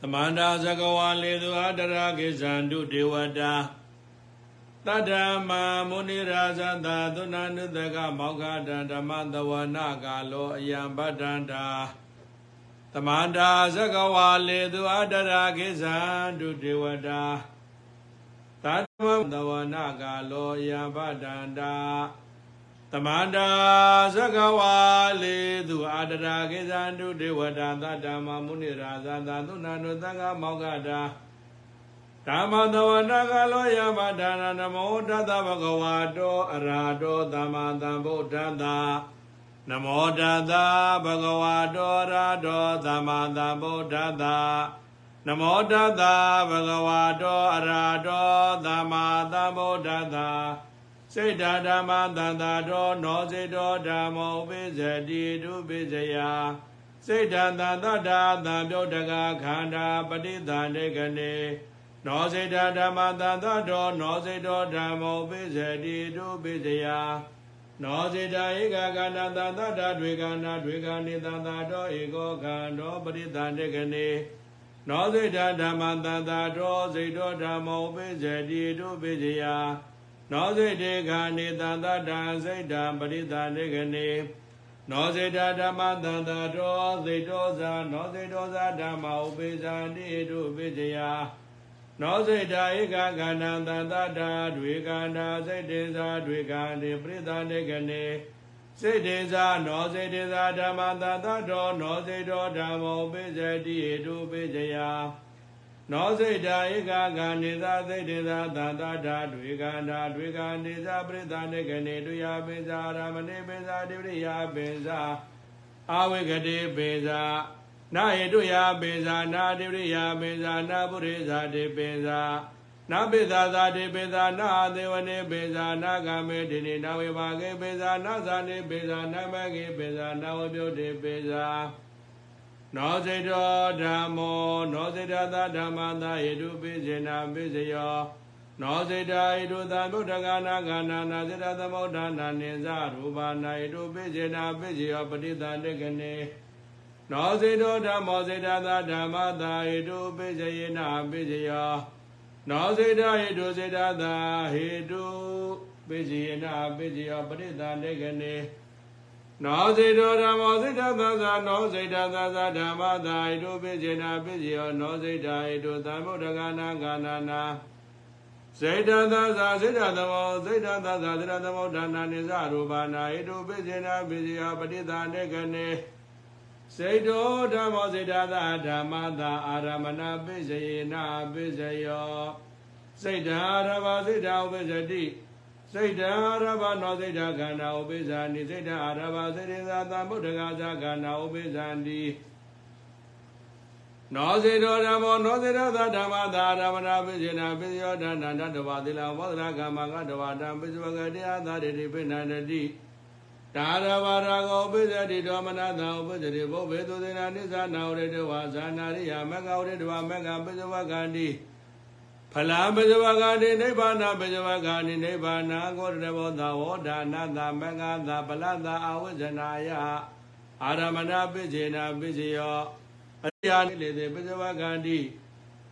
သမန္တာဇဂဝါလေသူအတရာကိဇန္တုဒေဝတာတတ္တမမုနိရာဇတာသုဏနုတကမောက္ခတံဓမ္မတဝနာကာလောအယံပတ္တန္တာသမန္တာဇဂဝါလေသူအတရာကိဇန္တုဒေဝတာတတ္တမတဝနာကာလောအယံပတ္တန္တာသ မန္တာဇဂဝါလေသူအာတရာကိဇန္တုဒေဝတာသတ္တမမုနိရာဇတာသုဏနုတကမောက္ခတာဓမ္မတဝနာကလောယမဒါနနမောတတဗဂဝါတောအရာတောသမ္မာသမ္ဗုဒ္ဓတ္တနမောတတဗဂဝါတောအရာတောသမ္မာသမ္ဗုဒ္ဓတ္တနမောတတဗဂဝါတောအရာတောသမ္မာသမ္ဗုဒ္ဓတ္တ စေတဓမ္မသန္တာတော်နောစေတောဓမ္မောပိစတိတုပိစယစေတသန္တတာသံပြုတ်တကခန္ဓာပဋိသန္ဓေကနေနောစေတဓမ္မသန္တာတော်နောစေတောဓမ္မောပိစတိတုပိစယနောစေတဧကကန္တသန္တတာတွေကန္နာတွေကနိသန္တာတော်ဧကောခန္ဓောပဋိသန္ဓေကနေနောစေတဓမ္မသန္တာတော်စေတောဓမ္မောပိစတိတုပိစယ နောစေတေခာနေတန္တတံစိတ်တံပရိသနေကနေနောစေတဓမ္မတန္တတောစေတောဇာနောစေတောဇာဓမ္မဥပိဇာတိတုပိဇယနောစေတဧကခန္ဓာတန္တတာတွေခန္ဓာစိတ်တေဇာတွေခန္ဓာပရိသနေကနေစိတ်တေဇာနောစေတေဇာဓမ္မတန္တတောနောစေတောဓမ္မဥပိဇတိတုပိဇယ နောစိတ်တာဧကကနိသစိတ်တေသာသန္တာဓာတွေကန္တာတွေကနိသပရိသနေကနေတုယပိဇာရမဏိပိဇာတိပရိယပိဇာအာဝိကတိပိဇာနာယေတုယပိဇာနာတိပရိယပိဇာနာပုရိဇာတိပိဇာနာပိဇာသာတိပိဇာနာသေဝနေပိဇာနာဂမေတိနိနာဝေဘာကေပိဇာနာဇာနိပိဇာနာမကေပိဇာနာဝပြုတ်တိပိဇာ နောစေတောဓမ္မောနောစေတသာဓမ္မသာယေတုပိစေနာပိစယောနောစေတာယေတုသံဗုဒ္ဓဂာနာဂာနာနာစေတသမုဒ္ဒနာနိဇရူပနာယေတုပိစေနာပိစယောပဋိသန္တကနေနောစေတောဓမ္မောစေတသာဓမ္မသာယေတုပိစယေနာပိစယောနောစေတယေတုစေတသာဟေတုပိစယေနာပိစယောပဋိသန္တကနေ နောစေတောဓမ္မောစိတ္တသသနောစိတ္တသသဓမ္မသာဣတုပိစေနာပိစီယောနောစိတ္တဣတုသံဗုဒ္ဓဂာနာဂာနာနာစိတ္တသသစိတ္တသမောစိတ္တသသစိတ္တသမုဒ္ဒနာနိသရူပနာဣတုပိစေနာပိစီယောပဋိသန္တေကနေစေတောဓမ္မောစိတ္တသဓမ္မသာအာရမဏပိစေနာပိစယောစိတ္တရဘစိတ္တဥပ္ပဇတိ စိတ်ဓာရဘနောစိတ်ဓာခန္ဓာဥပိ္ပဇာနိစိတ်ဓာရဘစေတေသာသမုဒ္ဒဂါဇာခန္ဓာဥပိ္ပဇာတိနောစေတောဓမ္မောနောစေတောသဓမ္မသာဓမ္မနာပိစေနာပိစယောဒန္တန္တတဝသီလဘောဓရကမ္မကတဝတံပိစဝကတိအာသာတိပိဏန္တိတာရဝရာဂောပိစတိဒေါမနသံဥပဇတိဘောဘေသူသေနာနိသနာဝရတဝဇာနာရိယမကဝရတဝမကပိစဝကန္တိ ဖလံပဇဝကတိနိဗ္ဗာနပဇဝကတိနိဗ္ဗာနကောတဘောသဝောဒါနသမကသပလသအဝိဇ္ဇနာယအာရမဏပိစေနာပိစယောအရိယာနိလေသေပဇဝကတိ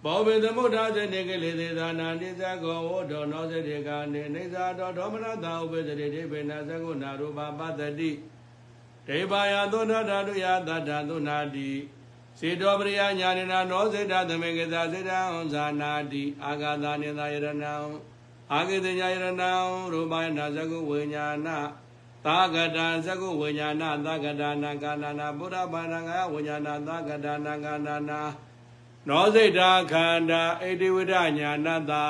ဘောဘေသမုဒ္ဒဇေနေကလေသေသာနာတိသကောဝဒောနောစေတေကနေနေသာတော်ဒေါမနသာဥပ္ပဇတိဒေဘေနသကုဏရူပပတ္တိဒေဘာယသောနာဓာတုယသတ္တသုနာတိ စေတောပရိယညာနေနာနောစေတသမေကသာစေတံဇာနာတိအာဂသာနေသာယရဏံအာဂေတညာယရဏံရူပယနာဇဂုဝိညာဏသာဂတံဇဂုဝိညာဏသာဂတနာကာနာနာဘုရားဘာနာငါဝိညာဏသာဂတနာကာနာနာနောစေတာခန္ဓာဣတိဝိဒညာဏတာ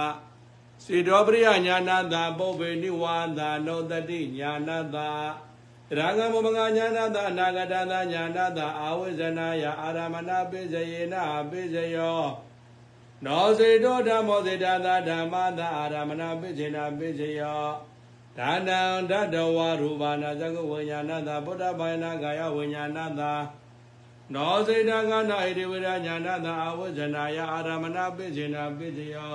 စေတောပရိယညာဏတာပုပ္ပေနိဝါဒနောတတိညာဏတာ ရာဂမောမငါညာနာတအနာဂတသာညာနာတအာဝိဇနာယအာရမဏပိစယေနပိစယောနောစေတောဓမ္မောစေတသာဓမ္မသာအာရမဏပိစေနာပိစယောဒါနံဓတ္တဝရူပနာသကုဝိညာဏသာဗုဒ္ဓဘာယနာကာယဝိညာဏသာနောစေတကနာဣတိဝိရညာဏသာအာဝိဇနာယအာရမဏပိစေနာပိစယော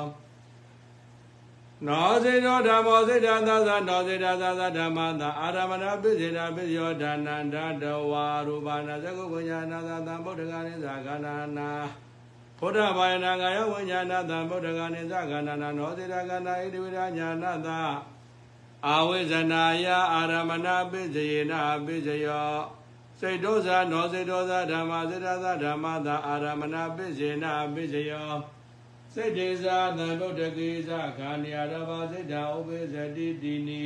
နောစေတောဓမ္မောစေတသာသနောစေတသာသဓမ္မသာအာရမဏပိစေနာပိယောဒါနန္ဒတဝါရူပနာသကုဝိညာဏသာသံဗုဒ္ဓဂာနိသာခန္ဓာနာဖဘုဒ္ဓဘာယနာကာယဝိညာဏတံဗုဒ္ဓဂာနိသခန္ဓာနာနောစေတခန္ဓာဣတိဝိဒညာဏတအာဝိဇနာယအာရမဏပိစယေနပိစယောစိတ်ဒုစနောစိတ်ဒုစဓမ္မစေတသဓမ္မသာအာရမဏပိစေနပိစယော စိတ်ဒေဇာသံဗုဒ္ဓကိသခာနိယရဘာစိတ်ဓာဥပိစတိတိနိ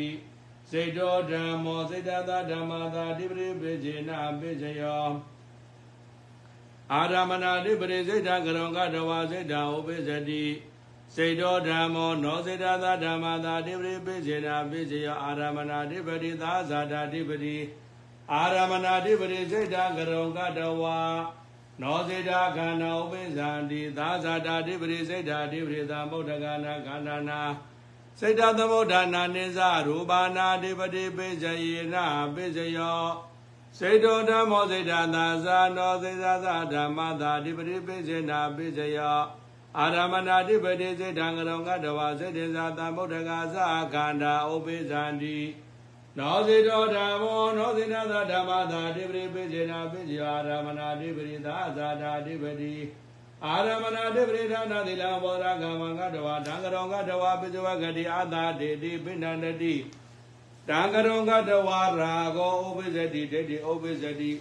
စိတ်တော်ဓမ္မောစိတ်တသဓမ္မသာတိပရိပိစေနပိစယောအာရမဏတိပရိစိတ်ဓာကရောကတဝါစိတ်ဓာဥပိစတိစေတောဓမ္မောနောစေတသာဓမ္မသာတိပရိပိစေနာပိစေယအာရမဏတိပတိသာဇာတာတိပတိအာရမဏတိပတိစိတ်ဓာကရုံကတဝါ နောစေတာခန္ဓာဥပိ္ပဇာတိသာဇာတာတိပတိစိတ်ဓာတိပတိသာမုဒ္ဒကနာခန္ဓာနာစိတ်ဓာသမုဒ္ဒနာနိစ္စရူပါနာတိပတိပိစေယနာပိစေယောစေတောဓမ္မောစိတ်ဓာသာဇာနောစေသာသာဓမ္မသာတိပတိပိစေနာပိစေယောအာရမဏာတိပတိစေတံကရောကတဝါစေတေဇာတံဗုဒ္ဓဂာသခန္ဓာဥပိဇန္တိ နောစေတောဓမ္မောနောစေတသာဓမ္မသာတိပတိပိစေနာပိစေအာရမဏာတိပတိသာဇာတာတိပတိအာရမဏာတိပတိဌာနသီလဘောဓဂမံကတဝါဓံကရောကတဝါပိဇဝဂတိအာသာတေတိပိဏန္တိတံကရောကတဝါရာဂောဥပိဇတိဒိဋ္ဌိဥပိဇတိ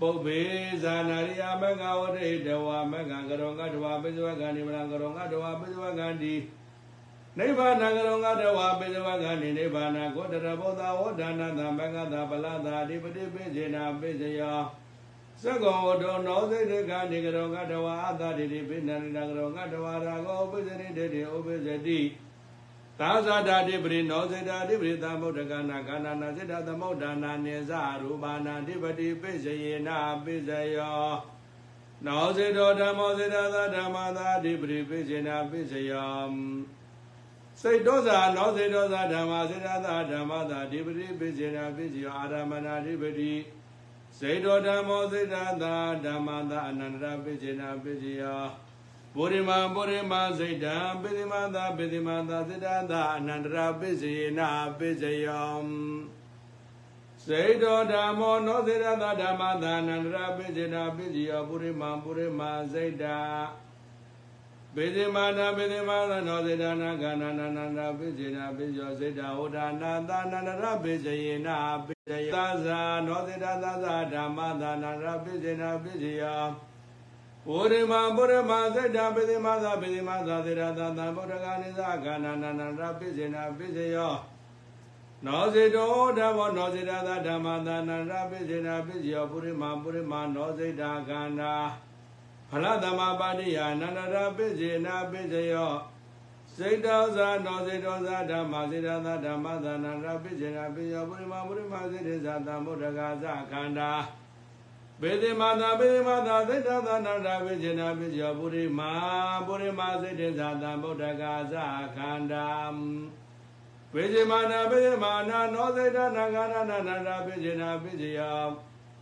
ပုပ္ပေဇာနာရိယမဂ္ဂဝရိတဝမဂ္ဂကရောကတဝပိစဝကံဒီမရံကရောကတဝပိစဝကံဒီ နိဗ္ဗာန်ကရောကတဝပိစဝကံဒီနိဗ္ဗာန်ကိုတရဘောဓဝဒနာတမဂ္ဂတာပလတာအဓိပတိပိစေနာပိစယောသကောဝတောနောစိတ်ကံဒီကရောကတဝအာသတိတိပိဏန္တကရောကတဝရာဂောပိစရိတေတိဥပိစတိသာဇာတာတိပရိနောစေတာတိပရိသမုဒ္ဒကနာခန္ဓာနာစေတသမုဒ္ဒနာနိဇရူပါဏတိပတိပိစယေနာပိစယောနောစေတောဓမ္မောစေတသာဓမ္မသာတိပရိပိစေနာပိစယော စိတ်တောဇာနောစေတောဇာဓမ္မစေတသာဓမ္မသာတိပရိပိစေနာပိစယောအာရမဏတိပတိစေတောဓမ္မောစေတသာဓမ္မသာအနန္တရပိစေနာပိစယောပုရိမပုရိမစိတ်တံပိသိမသာပိသိမသာစိတ္တသာအနန္တရာပိစေနာပိစယောစေတောဓမ္မောနောစေတသာဓမ္မသာအနန္တရာပိစေနာပိစယောပုရိမပုရိမစိတ်တံ ပိသိမနာပိသိမသာနောစေတနာကနာနန္တရာပိစေနာပိစယောစေတဟောဒါနာသာနန္တရာပိစေနာပိစယောသာဇာနောစေတသာသာဓမ္မသာနန္တရာပိစေနာပိစယောဝရိမပုရမသတ္တပိသိမသာပိသိမသာသေရသသံဗုဒ္ဓဂာနိသခန္ဓာနန္ဒပိစေနာပိစေယောနောစေတောဓမ္မောနောစေတသာဓမ္မသာနန္ဒပိစေနာပိစေယောပုရိမပုရိမနောစေတာခန္ဓာ ဖလသမပါတိယနန္ဒရာပိစေနာပိစေယောစိတ်တောဇာနောစေတောဇာဓမ္မစေတသာဓမ္မသာနန္ဒပိစေနာပိစေယောပုရိမပုရိမစေတေဇာသံဗုဒ္ဓဂာသခန္ဓာဘေတိမာသာဘေတိမာသာသိတ္တသာနန္ဒဝိဇ္ဇနာပိစ္ဆယပုရိမာပုရိမာစိတ္တေသာသံဗုဒ္ဓကာသခန္ဓာဝိဇ္ဇမာနာဘေတိမာနာနောစိတ္တနာဂာနာနန္ဒပိစ္ဆနာပိစ္ဆယ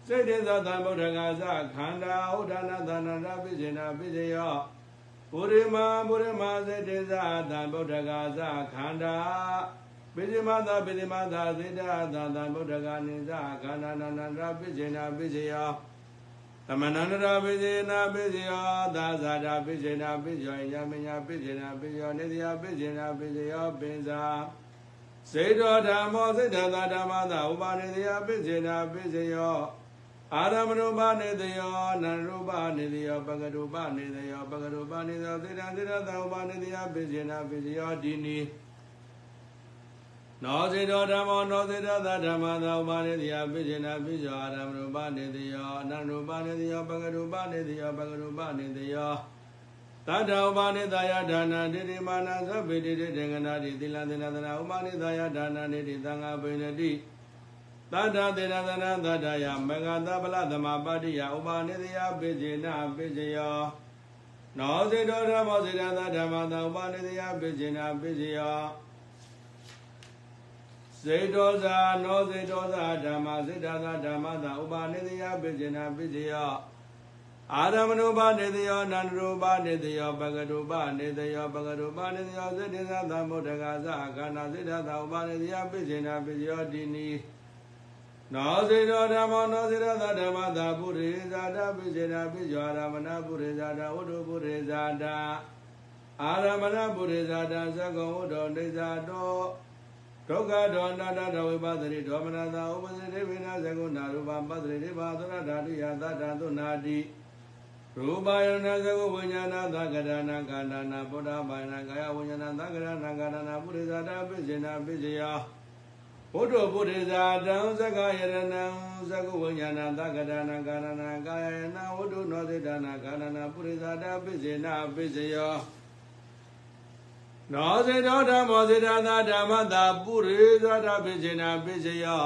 စိတ္တေသာသံဗုဒ္ဓကာသခန္ဓာဥဒနာသနန္ဒပိစ္ဆနာပိစ္ဆယပုရိမာပုရိမာစိတ္တေသာသံဗုဒ္ဓကာသခန္ဓာပိစိမသာပိစိမသာသေတသာသံဗုဒ္ဓဂာနိသခန္ဓာနန္ဒရာပိစေနာပိစေယသမဏန္တရာပိစေနာပိစေယသာဇာတာပိစေနာပိစေယယမညာပိစေနာပိစေယနေတယပိစေနာပိစေယပင်စာစေတောဓမ္မောစိတ္တသာဓမ္မသာဥပါနေတယပိစေနာပိစေယ အာရမဏုပနေတယောနန္ရုပနေတယောပကရုပနေတယောပကရုပနေတယောသေတံသေတသာဥပနေတယပိစေနာပိစေယဒီနီနောစေတောဓမ္မောနောစေတသဓမ္မသာဥပါနေတိယပိစေနာပိစောအာရမရူပနေတိယောအနန္တုပနေတိယောပကရူပနေတိယောပကရူပနေတိယောသတ္တဥပါနေသာယဒါနာတိတိမာနသဗ္ဗေတိတေငနာတိသီလသေနသနာဥပါနေသာယဒါနာတိတိသံဃာပိဏတိ သတ္တသေနသနာသတ္တယမဂ္ဂသဗ္ဗလသမပါတိယဥပါနေတိယပိစေနာပိစေယောနောစေတောဓမ္မောစေတသဓမ္မသာဥပါနေတိယပိစေနာပိစေယောစေတောဇာနောစေတောဇာဓမ္မစေတသာဓမ္မသာဥပါနေတယပိစေနာပိစေယအာရမဏုပါနေတယောနန္ဒရူပါနေတယောပကရုပါနေတယောပကရုပါနေတယောစေတေသသမုဒ္ဒဂါသအခန္ဓာစေတသာဥပါနေတယပိစေနာပိစေယောဒီနီ နောစေတောဓမ္မောနောစေတောဓမ္မတာပုရိဇာတာပိစေနာပိဇောရမဏပုရိဇာတာဝတ္ထုပုရိဇာတာအာရမဏပုရိဇာတာသက္ကဝတ္တောနေဇာတောဒုက္ခဒေါနာတတဝိပသရိဒေါမနတာဥပစေတိဝိနာသကုဏရူပပသရိတိဘာသောဓာတုယသတ္တသုနာတိရူပယနာသကုဝိညာဏသကရဏကာဏနာဗုဒ္ဓဘာယနာကာယဝိညာဏသကရဏကာဏနာပုရိဇာတာပိစေနာပိစေယော ဘုဒ္ဓဘုရိဇာတံသကယရဏံသကုဝိညာဏသကရဏကာဏနာကာယနာဝတ္ထုနောစေတနာကာဏနာပုရိဇာတာပိစေနာပိစေယောနောစေတောဓမ္မောစေတသာဓမ္မတာပုရိဇာတာပိစေနာပိစေယော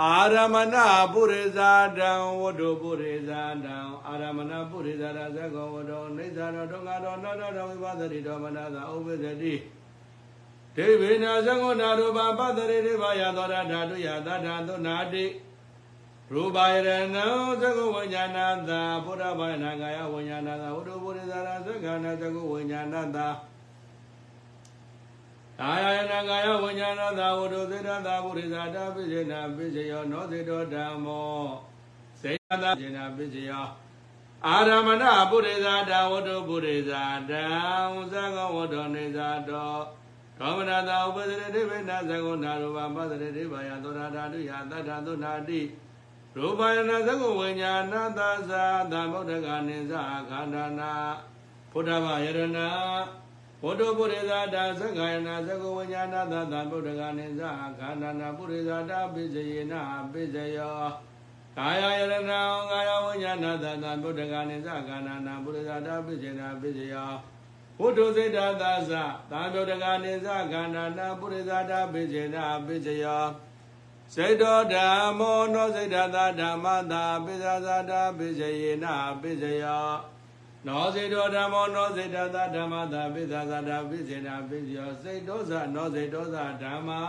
အာရမဏပုရိဇာတံဝတ္ထုပုရိဇာတံအာရမဏပုရိဇာတသက္ကောဝတ္တောနေသရောဒုက္ခရောနောတောဝိပသတိတောမနသာဥပ္ပဇတိ ဒေဝေနသံဃောနာရူပပတရေဒေဝယသောရဓာတုယသတ္တသုနာတိရူပယရဏံသကုဝိညာဏသာဘုရားဘာနာကာယဝိညာဏသာဝတ္ထုပုရိဇာရသက္ခဏသကုဝိညာဏသာကာယယနာကာယဝိညာဏသာဝတ္ထုစေတသာပုရိသတာပိစေနာပိစေယောနောစေတောဓမ္မောစေတသာပိစေနာပိစေယောအာရမဏပုရိသတာဝတ္ထုပုရိသတံသံဃဝတ္ထုနေဇာတော သောမနာတာဥပဒရေတိဝိနာသံဃနာရူပပသရေတိဘာယသောတာဓာတုယသတ္တသုနာတိရူပယနာသကုဝိညာဏသသသမ္ဗုဒ္ဓဂာနိသခန္ဓာနာဘုဒ္ဓဘာယရဏဘုဒ္ဓပုရိသတာသက္ကာယနာသကုဝိညာဏသသမ္ဗုဒ္ဓဂာနိသခန္ဓာနာပုရိသတာပိစယေနပိစယောကာယယရဏကာယဝိညာဏသသမ္ဗုဒ္ဓဂာနိသခန္ဓာနာပုရိသတာပိစေနာပိစယော ဘုဒ္ဓစေတသာသသာဗုဒ္ဓဂာနိသခန္ဓာနာပုရိသတာပိစေနာပိစယောစေတောဓမ္မောနောစေတသာဓမ္မတာပိဇာဇာတာပိစယေနပိစယောနောစေတောဓမ္မောနောစေတသာဓမ္မတာပိဇာဇာတာပိစေနာပိစယောစေတောဇနောစေတောဇဓမ္မာ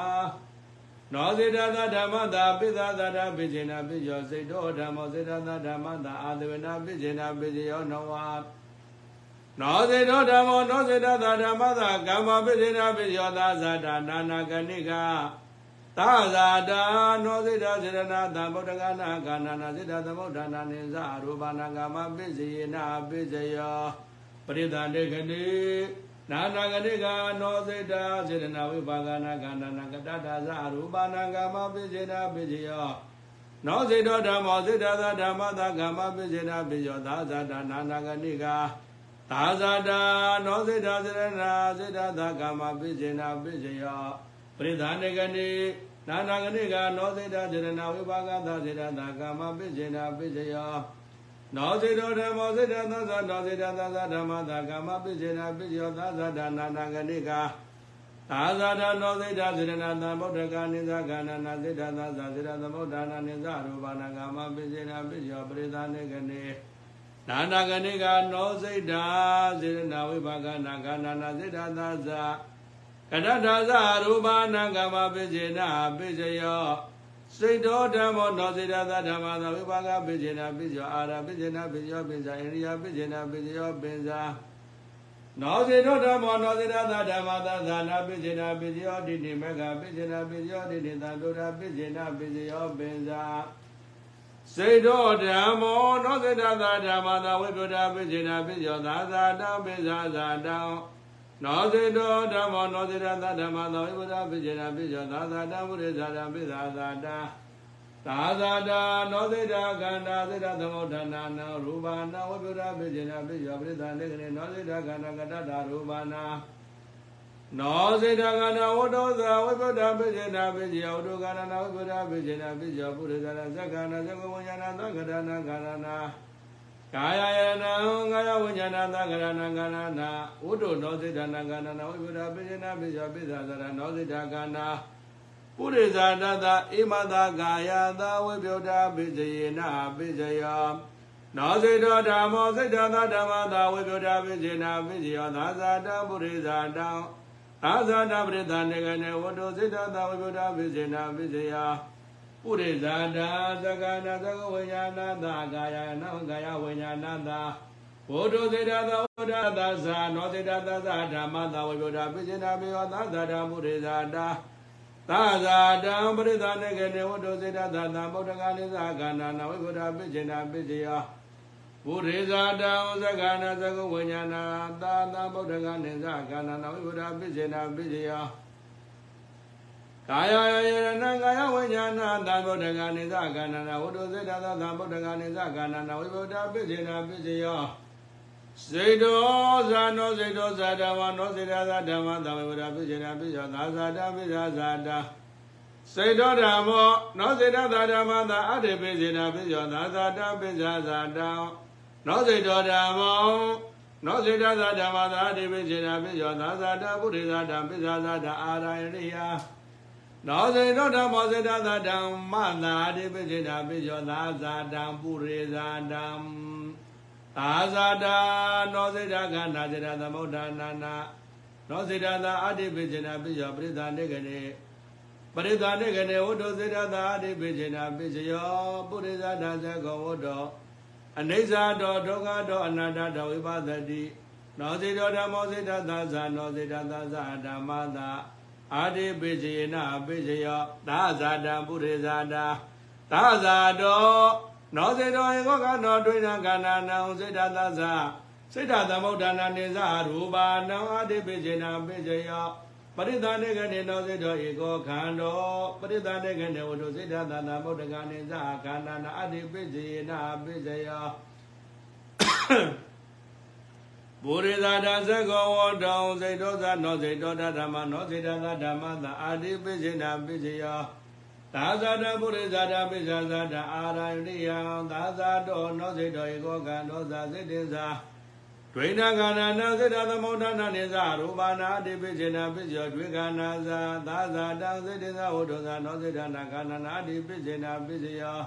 နောစေတသာဓမ္မတာပိဇာဇာတာပိစေနာပိစယောစေတောဓမ္မောစေတသာဓမ္မတာအာသဝနာပိစေနာပိစယောနောဝါ နောစေတောဓမ္မောနောစေတသာဓမ္မတာကမ္မပိစေနာပိစယောသာဇာတာနာနာကဏိကသာဇာတာနောစေတစေရနာသံဗုဒ္ဓဂနာကာနာနာစေတသမုဒ္ဒနာနိသရူပနာကာမပိစေယနာပိစယောပရိသန္တေခတိနာနာကတိကနောစေတစေရနာဝိပါကနာကာနာနာကတတာသရူပနာကာမပိစေနာပိစယောနောစေတောဓမ္မောစေတသာဓမ္မသာကာမပိစေနာပိယောသာဇာတာနာနာကတိက သာဇာတာနောစေတစေရနာစေတသာကာမပိစေနာပိစယောပရိသန္တေခတိနာနာကတိကနောစေတစေရနာဝိပါကသစေတသာကာမပိစေနာပိစယောနောစေတောဓမ္မောစေတသသနောစေတသသဓမ္မသာကာမပိစေနာပိစယောသသဒနာနာကတိကသာဇာတနောစေတစေရနာသံဗုဒ္ဓကာနိသကနာနာစေတသသစေတသမုဒ္ဒနာနိသရူပနာကာမပိစေနာပိစယောပရိသနေကနေ နာနာကတိကနောစေတစေရနာဝိပါကနာကာနာနာစေတသသကတထာဇရူပနာကမပိစေနာပိစယောစိတ်တော်ဓမ္မောနောစေတသဓမ္မသာဝိပါကပိစေနာပိစယောအာရပိစေနာပိစယောပိစာဣရိယပိစေနာပိစယောပိစာနောစေတောဓမ္မောနောစေတသဓမ္မသာသာနာပိစေနာပိစယောတိတိမေဃပိစေနာပိစယောတိတိသံတုဒပိစေနာပိစယောပိစာ စေတောဓမ္မောနောစေတသဓမ္မသာဝိပ္ပဒပိစေနာပိစယောသာသာတံပိစာသာတံနောစေတောဓမ္မောနောစေတသဓမ္မသောဝိပဒပိစေနာပိစောသာသာတဝိရိဇာတပိသာသာတာသာသာတာနောစေတခန္ဓာစေတသမုဋ္ဌာနာနရူပနာဝိပဒပိစေနာပိစောပရိသန္တေကနေနောစေတခန္ဓာကတ္တရူပနာ နောစေတခန္ဓာဝတ္တောသာဝိပဒပိစေနာပိစေယောဒုက္ခနာဝိပဒပိစေနာပိစေယောပုရိသနာသက္ခဏာသက္ကဝိညာဏသက္ခဏာနာခန္ဓာနာကာယယနံကာယဝိညာဏသကရဏံကာဏနာဝတ္တနောစိတ္တနာကာဏနာဝိပဒပိစေနာပိစောပိသဇရနောစိတ္တကာနာပုရိဇာတတဣမတကာယသဝိပယုဒပိစေနာပိစယောနောစိတ္တဓမ္မောစိတ္တသဓမ္မသာဝိပယုဒပိစေနာပိစယောသာဇာတပုရိဇာတံ သာဇာတပရိသနေကနေဝတ္တစိတ္တသဝိပယုဒပိစေနာပိစယောပုရိဇာတာသကနာသကဝိညာဏသာကာယနာကာယဝိညာဏသာဘုဒ္ဓစေတသာဝဒသာသာနောစေတသာသာဓမ္မသာဝိပဒပိစေနာမေယောသာသာဓမ္မုရိဇာတာသာဇာတံပရိသနေကနေဝတ္တုစေတသာသံဗုဒ္ဓဂာနိသကနာနာဝိဗုဒ္ဓပိစေနာပိစေယော ဘုရေဇာတံသက္ကနာသကုဝိညာဏသာသံဗုဒ္ဓဂာနိသကနာနာဝိဗုဒ္ဓပိစေနာပိစေယောကာယယရဏကာယဝိညာဏသံဗုဒ္ဓဂာနိသကနာနာဝတ္တုစေတသာသံဗုဒ္ဓဂာနိသကနာနာဝိဗုဒ္ဓပိစေနာပိစေယောစေတောဇာနောစေတောဇာတဝနောစေတသာဓမ္မသံဝိဗုဒ္ဓပိစေနာပိစေယောသာဇာတပိဇာဇာတာစေတောဓမ္မောနောစေတသာဓမ္မသာအတ္တေပိစေနာပိစေယောသာဇာတပိဇာဇာတံ နောစေတောဓမ္မောနောစေတသာဓမ္မသာအတ္တေပိစေနာပိစေယောသာဇာတပုရိသတံပိဇာဇာတအာရယရိယနောစေတောဓမ္မောစေတသာဓမ္မသာအတ္တေပိစေနာပိစေယောသာဇာတံပုရိသတံသာဇာတာနောစေတကနာစေတသမုဒ္ဒနာနာနောစေတသာအတ္တိပိစေနာပိစေယောပရိသနေကနေပရိသနေကနေဝတ္တုစေတသာအတ္တိပိစေနာပိစေယောပုရိသတသကောဝတ္တော အနိစ္စတောဒုက္ခတောအနတ္တတောဝိပသတိနောစေတောဓမ္မောစေတသာဇာနောစေတသာဇာဓမ္မသာအာတိပိစေနာပိစေယောသာဇာတံပုရိသတာသာဇာတောနောစေတောဧကောကနောဒွိနကနာနံစေတသာဇာစေတသမုဒ္ဒနာနေဇရူပါနံအာတိပိစေနာပိစေယော ပရိသနေကနေနောစေတောဧကောခန္တောပရိသနေကနေဝတ္ထုစေတသာသမုဒ္ဒကနေဇခန္ဓာနာအာတိပိစေနာပိစေယောဘူရိသာဒသကောဝတောစေတောသနောစေတောဓမ္မနောစေတသာဓမ္မသာအာတိပိစေနာပိစေယောသာဇာတပုရိဇာတပိဇာဇာတအာရဏိယံသာဇာတောနောစေတောဧကောကံနောဇာစေတေဇာ ဒွေနကနာနာစေတသမုဒ္ဒနာနေဇရူပနာအတိပိစေနာပိစောဒွေကနာဇာသာဇာတံစေတေဇာဝတ္တောဇာနောစေတနာကနာနာအတိပိစေနာပိစေယော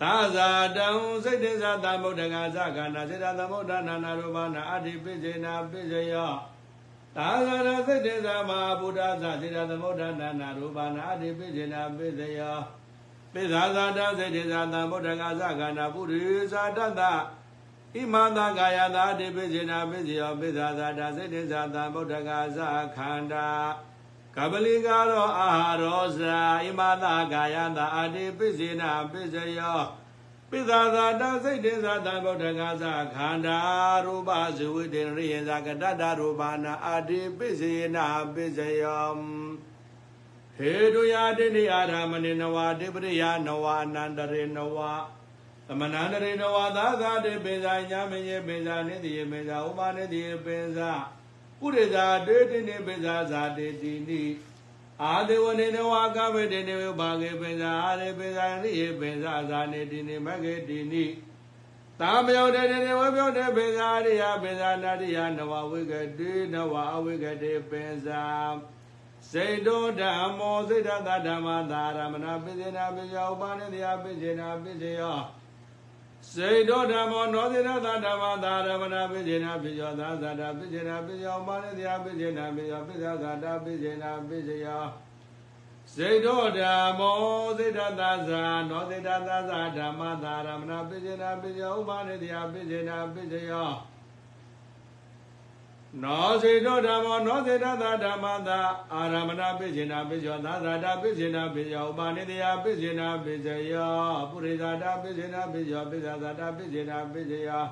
သာဇာတံစိတ်တေဇာသမုဒ္ဒကဇကနာစေတသမုဒ္ဒနာနာရူပနာအတိပိစေနာပိစေယောသာသနာစိတ်တေသမဟာဗုဒ္ဓသစေတသမုဒ္ဒနာနာရူပနာအတိပိစေနာပိစေယောပိဇာဇာတစိတ်တေသမုဒ္ဒကဇကနာပုရိဇာတတ ဣမန္တကာယသာတိပိစေနာပိစေယောပိဇာဇာတစိတ်တေသမုဒ္ဒကဇခန္ဓာကပလိကာရောအာဟာရောဇာဣမန္တကာယသာအတိပိစေနာပိစေယောပိဇာဇာတစိတ်တေဇာတံဗုဒ္ဓဂါဇခန္ဓာရူပဇဝိတေရိယဇာကတတရူပနာအာတိပိစေနာပိစယောဟေတုယာတိနိအာရမဏိနဝတိပရိယနဝအနန္တရေနဝ သမဏန္တရေနဝသာသာတိပိဇာညာမယေပိဇာနိတိယေပိဇာဥပနိတိယေပိဇာပုရိဇာတေတိနိပိဇာဇာတိတိနိအာဒေဝနေနဝကမေတေနေဝဘာဂေပိဇာအာရေပိဇာရိယေပိဇာဇာနေတိနိမဂေတိနိသာမယောတေနေဝပြောတေပိဇာရိယပိဇာနာရိယနဝဝိကတိနဝအဝိကတိပိဇာစေတောဓမ္မောစေတသဓမ္မသာရမဏပိစေနာပိယောဥပနိတယပိစေနာပိစေယော စေတောဓမ္မောနောစေတသဓမ္မသာရမဏပိစေနာပိယောသာသတာပိစေနာပိယောဥပနိတယပိစေနာပိယောပိသသတာပိစေနာပိစေယောစေတောဓမ္မောစေတသဇာနောစေတသဇာဓမ္မသာရမဏပိစေနာပိယောဥပနိတယပိစေနာပိစေယော နောစေတောဓမ္မောနောစေတသာဓမ္မသာအာရမဏပိစေနာပိစောသာသာတာပိစေနာပိယောဥပါနိတယပိစေနာပိစေယောပုရိသတာပိစေနာပိယောပိသသာတာပိစေနာပိစေယော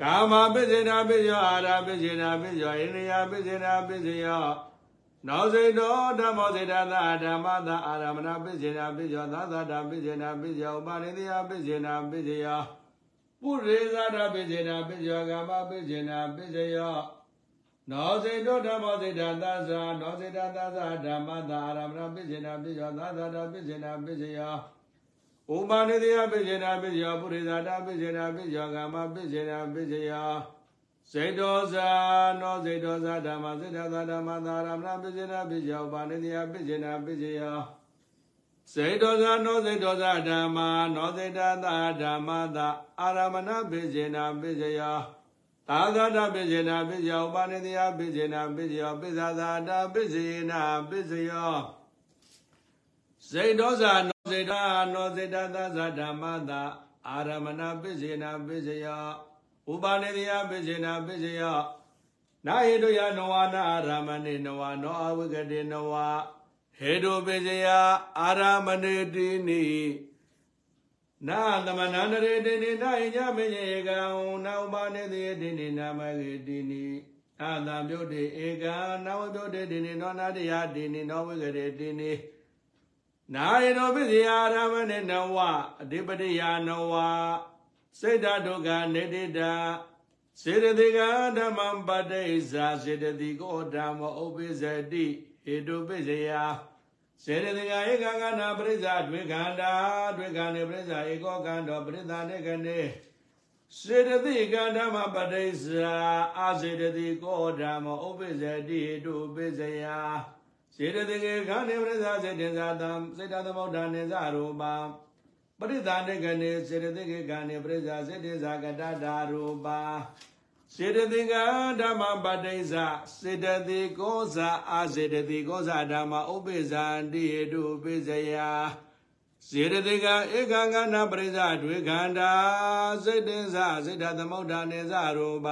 ကာမပိစေနာပိယောအာရပိစေနာပိယောဣန္ဒိယပိစေနာပိစေယောနောစေတောဓမ္မောစေတသာဓမ္မသာအာရမဏပိစေနာပိယောသာသာတာပိစေနာပိယောဥပါနိတယပိစေနာပိစေယော ပုရိသတာပိစေနာပိယောကာမပိစေနာပိစေယောနောစေတောဓမ္မောစေတသသနောစေတသသဓမ္မသာအာရမဏပိစေနာပိယောသာသာတာပိစေနာပိစေယောဥပနိတယပိစေနာပိယောပုရိသတာပိစေနာပိယောကာမပိစေနာပိစေယောစေတောဇာနောစေတောဇာဓမ္မစေတသဓမ္မသာအာရမဏပိစေနာပိယောဥပနိတယပိစေနာပိစေယော စေတောဇာနောစေတောဇာဓမ္မာနောစေတသဓမ္မသာအာရမဏပိစေနာပိစေယောသာသာတပိစေနာပိယောဥပနိတယပိစေနာပိယောပိသာသာတာပိစေနာပိစယောစေတောဇာနောစေတာနောစေတသဇာဓမ္မသာအာရမဏပိစေနာပိစယောဥပနိတယပိစေနာပိစယောနာဟိတုယနဝနာအာရမဏိနဝနောအဝိကတိနဝ ဟေတုပိစယအာရမဏေတိနိနာသမဏန္တရေတိနိနာယညမေယေကံနာဥပါနေတိတိနိနာမဂေတိနိအာသံပြုတ်တေဧကံနာဝပြုတ်တေတိနိနောနာတယတိနိနောဝိကရေတိနိနာယနောပိစယအာရမဏေနဝအဓိပတိယနဝစေတဒုက္ခနေတိတာစေတသိကဓမ္မံပတ္တိဇာစေတသိကောဓမ္မဥပိစတိဟေတုပိစယ စေတသိကဧကကနာပရိစ္ဆာဒွေခန္တာဒွေခန္နေပရိစ္ဆာဧကောကံတော်ပရိသနေကနေစေတသိကဓမ္မပတ္တိဇာအာစေတသိကောဓမ္မဥပိစတိဟေတုပိစယစေတသိကေခန္နေပရိစ္ဆာစေတဇာတံစေတသမုဒ္ဒနေဇရူပံပရိသနေကနေစေတသိကေခန္နေပရိစ္ဆာစေတဇာကတတာရူပံ စေတသိကဓမ္မပတ္တိဇစေတသိကောဇာအာစေတသိကောဇာဓမ္မဥပိဇာတိဟေတုပိစယစေတသိကဧကံကနာပရိဇာဒွေခန္တာစေတ္တင်္ဇစေတသမုဒ္ဒနေဇရူပ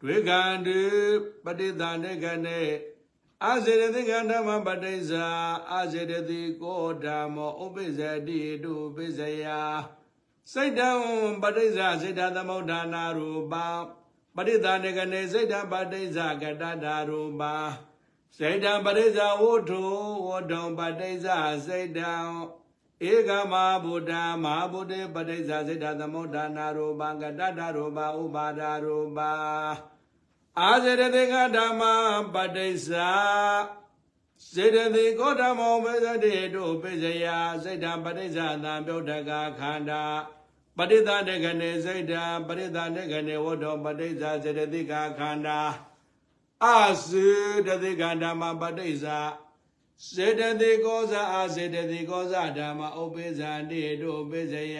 ဒွေခန္တိပဋိသန္ဓေကနေအာစေတသိကဓမ္မပတ္တိဇအာစေတသိကောဓမ္မဥပိဇတိဟေတုပိစယစိတ်တံပဋိဇာစေတသမုဒ္ဒနာရူပ ပရိသနေကနေစိတ်တံပဋိဇာကတတာရူပါစိတ်တံပရိဇာဝုထုဝတ္ထုံပဋိဇာစိတ်တံဧကမဗုဒ္ဓမဟာဗုဒ္ဓပဋိဇာစိတ်တသမုဒ္ဒနာရူပံကတတာရူပါဥပါဒရူပါအာဇရတေကဓမ္မပဋိဇာစေတသိကောဓမောမေသတိတုပိစယစိတ်တံပဋိဇာသံပြုတ်တကခန္ဓာ ပရိသတေကနေစိတ်တံပရိသတေကနေဝတ္တောပဋိစ္ဆာစေတသိကခန္ဓာအစေတသိကဓမ္မပဋိစ္ဆာစေတသိကောဇာအာစေတသိကောဇာဓမ္မဥပိဇာတိတုပိစယ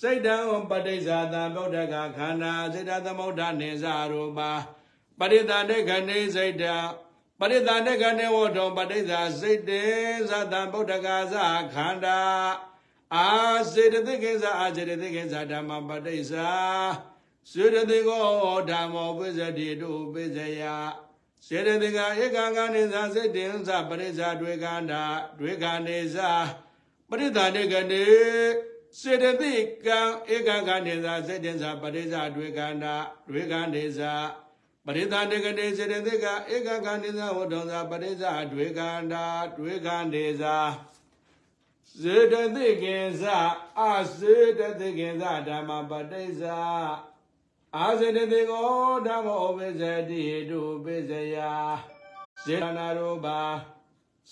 စိတ်တံပဋိစ္ဆာသံဗုဒ္ဓကခန္ဓာစေတသမုဒ္ဒနေဇရူပါပရိသတေကနေစိတ်တံပရိသတေကနေဝတ္တောပဋိစ္ဆာစိတ်တေဇာသံဗုဒ္ဓကဇာခန္ဓာ အာစေတသိကိစ္စအာစေတသိကိစ္စဓမ္မပဋိစ္ဆာစေတသိကောဓမ္မောပိစတိတုပိစယစေတသိကဧကံကနေသာစေတင်္စပရိစ္ဆာတွေကန္တာတွေကနေသာပရိသနေကနေစေတသိကံဧကံကနေသာစေတင်္စပရိစ္ဆာတွေကန္တာတွေကနေသာပရိသနေကနေစေတသိကဧကံကနေသာဝတ္တောသာပရိစ္ဆာတွေကန္တာတွေကနေသာ စေတသိကိသအစေတသိကိသဓမ္မပတိစ္ဆာအာစေတသိကောဓမ္မဥပိစ္ဆတိဟိတုပိစ္ဆယစေတနာရောပါ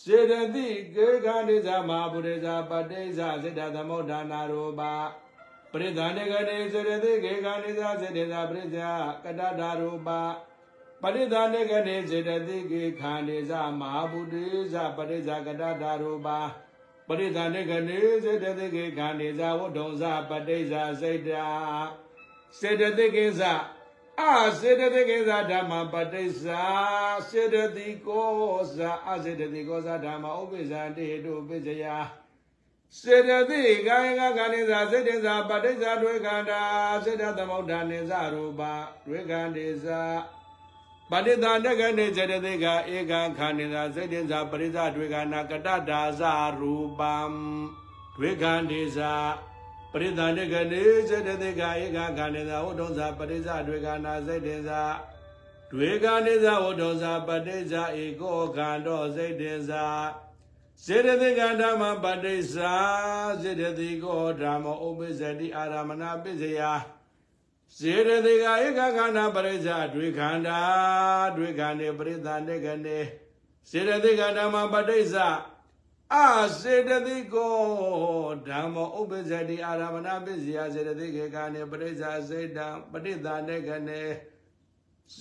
စေတသိကေခန္တိသမဗုဒ္ဓဇာပတိစ္ဆာစေတသမုဒ္ဒနာရောပါပရိသန္တေကနေစေတသိကေခန္တိသစေတသာပရိစ္ဆာကတတာရောပါပရိသန္တေကနေစေတသိကေခန္တိသမဟာဗုဒ္ဓဇာပရိစ္ဆာကတတာရောပါ ပရိသနေကနေစေတသိကေခန္ဒီဇာဝတ္ထုံဇပတိဇာစိတ်တာစေတသိကေဇာအစေတသိကေဇာဓမ္မပတိဇာစေတသိကောဇာအစေတသိကောဇာဓမ္မဥပိ္ပဇာတေတုပိစယစေတသိကာယကခန္ဒီဇာစေတဇာပတိဇာတွေခန္ဓာစေတသမုဒ္ဒနေဇရူပတွေခန္ဒီဇာ ပဋိသန္တကနေစေတသိကဧကံခန္ဒီသာစေတ္တဇာပရိသတွေကနာကတတာဇာရူပံတွေခန္ဒီဇာပရိသန္တကနေစေတသိကဧကံခန္ဒီသာဝတ္ထုဇာပရိသတွေကနာစေတ္တဇာတွေခန္ဒီဇာဝတ္ထုဇာပတိဇာဧကောခန္တောစေတ္တဇာစေတသိကဓမ္မပတိဇာစေတသိကောဓမ္မဥပ္ပဇ္ဇတိအာရမဏပိစယ စေရတိကဧကခန္ဓာပရိစ္ဆာဒွေခန္ဓာဒွေခန္ဓေပရိသနေကနေစေရတိကဓမ္မပဋိစ္ဆာအစေတသိကောဓမ္မဥပ္ပဇ္ဇတိအာရမဏပစ္စယစေတသိကေကနေပရိစ္ဆာစေတံပဋိသနေကနေ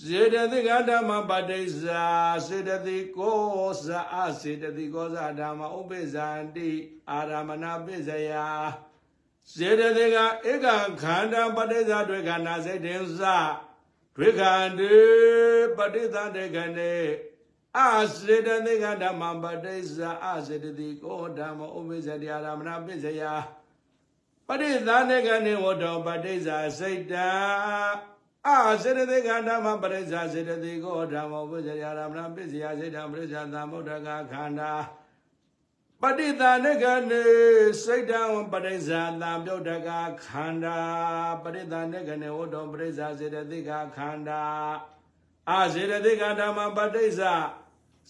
စေတသိကဓမ္မပဋိစ္ဆာစေတသိကောဇာအစေတသိကောဇာဓမ္မဥပ္ပဇ္ဇန္တိအာရမဏပစ္စယ စေတသိကဧကခန္ဓာပဋိသတွေခန္ဓာစိတ်တင်္စတွေခန္တေပဋိသတေခန္တေအစေတသိကဓမ္မပဋိစ္စအစေတသိကိုဓမ္မဥပ္ပဇ္ဇတိအာရမဏပစ္စယပဋိသတေခန္တေဝတ္တောပဋိစ္စစိတ်တံအာစေတသိကဓမ္မပရိစ္ဆာစေတသိကိုဓမ္မောပုဇ္ဇရာရမဏပစ္စယစေတပရိစ္ဆာသမုဒ္ဒကခန္ဓာ ပဋိသန္ဓကနေစိတ်တံပရိစ္ဆာသံပြုတ်တကခန္ဓာပဋိသန္ဓကနေဝတ္တပရိစ္ဆာစေတသိကခန္ဓာအာစေတသိကဓမ္မပဋိစ္ဆာ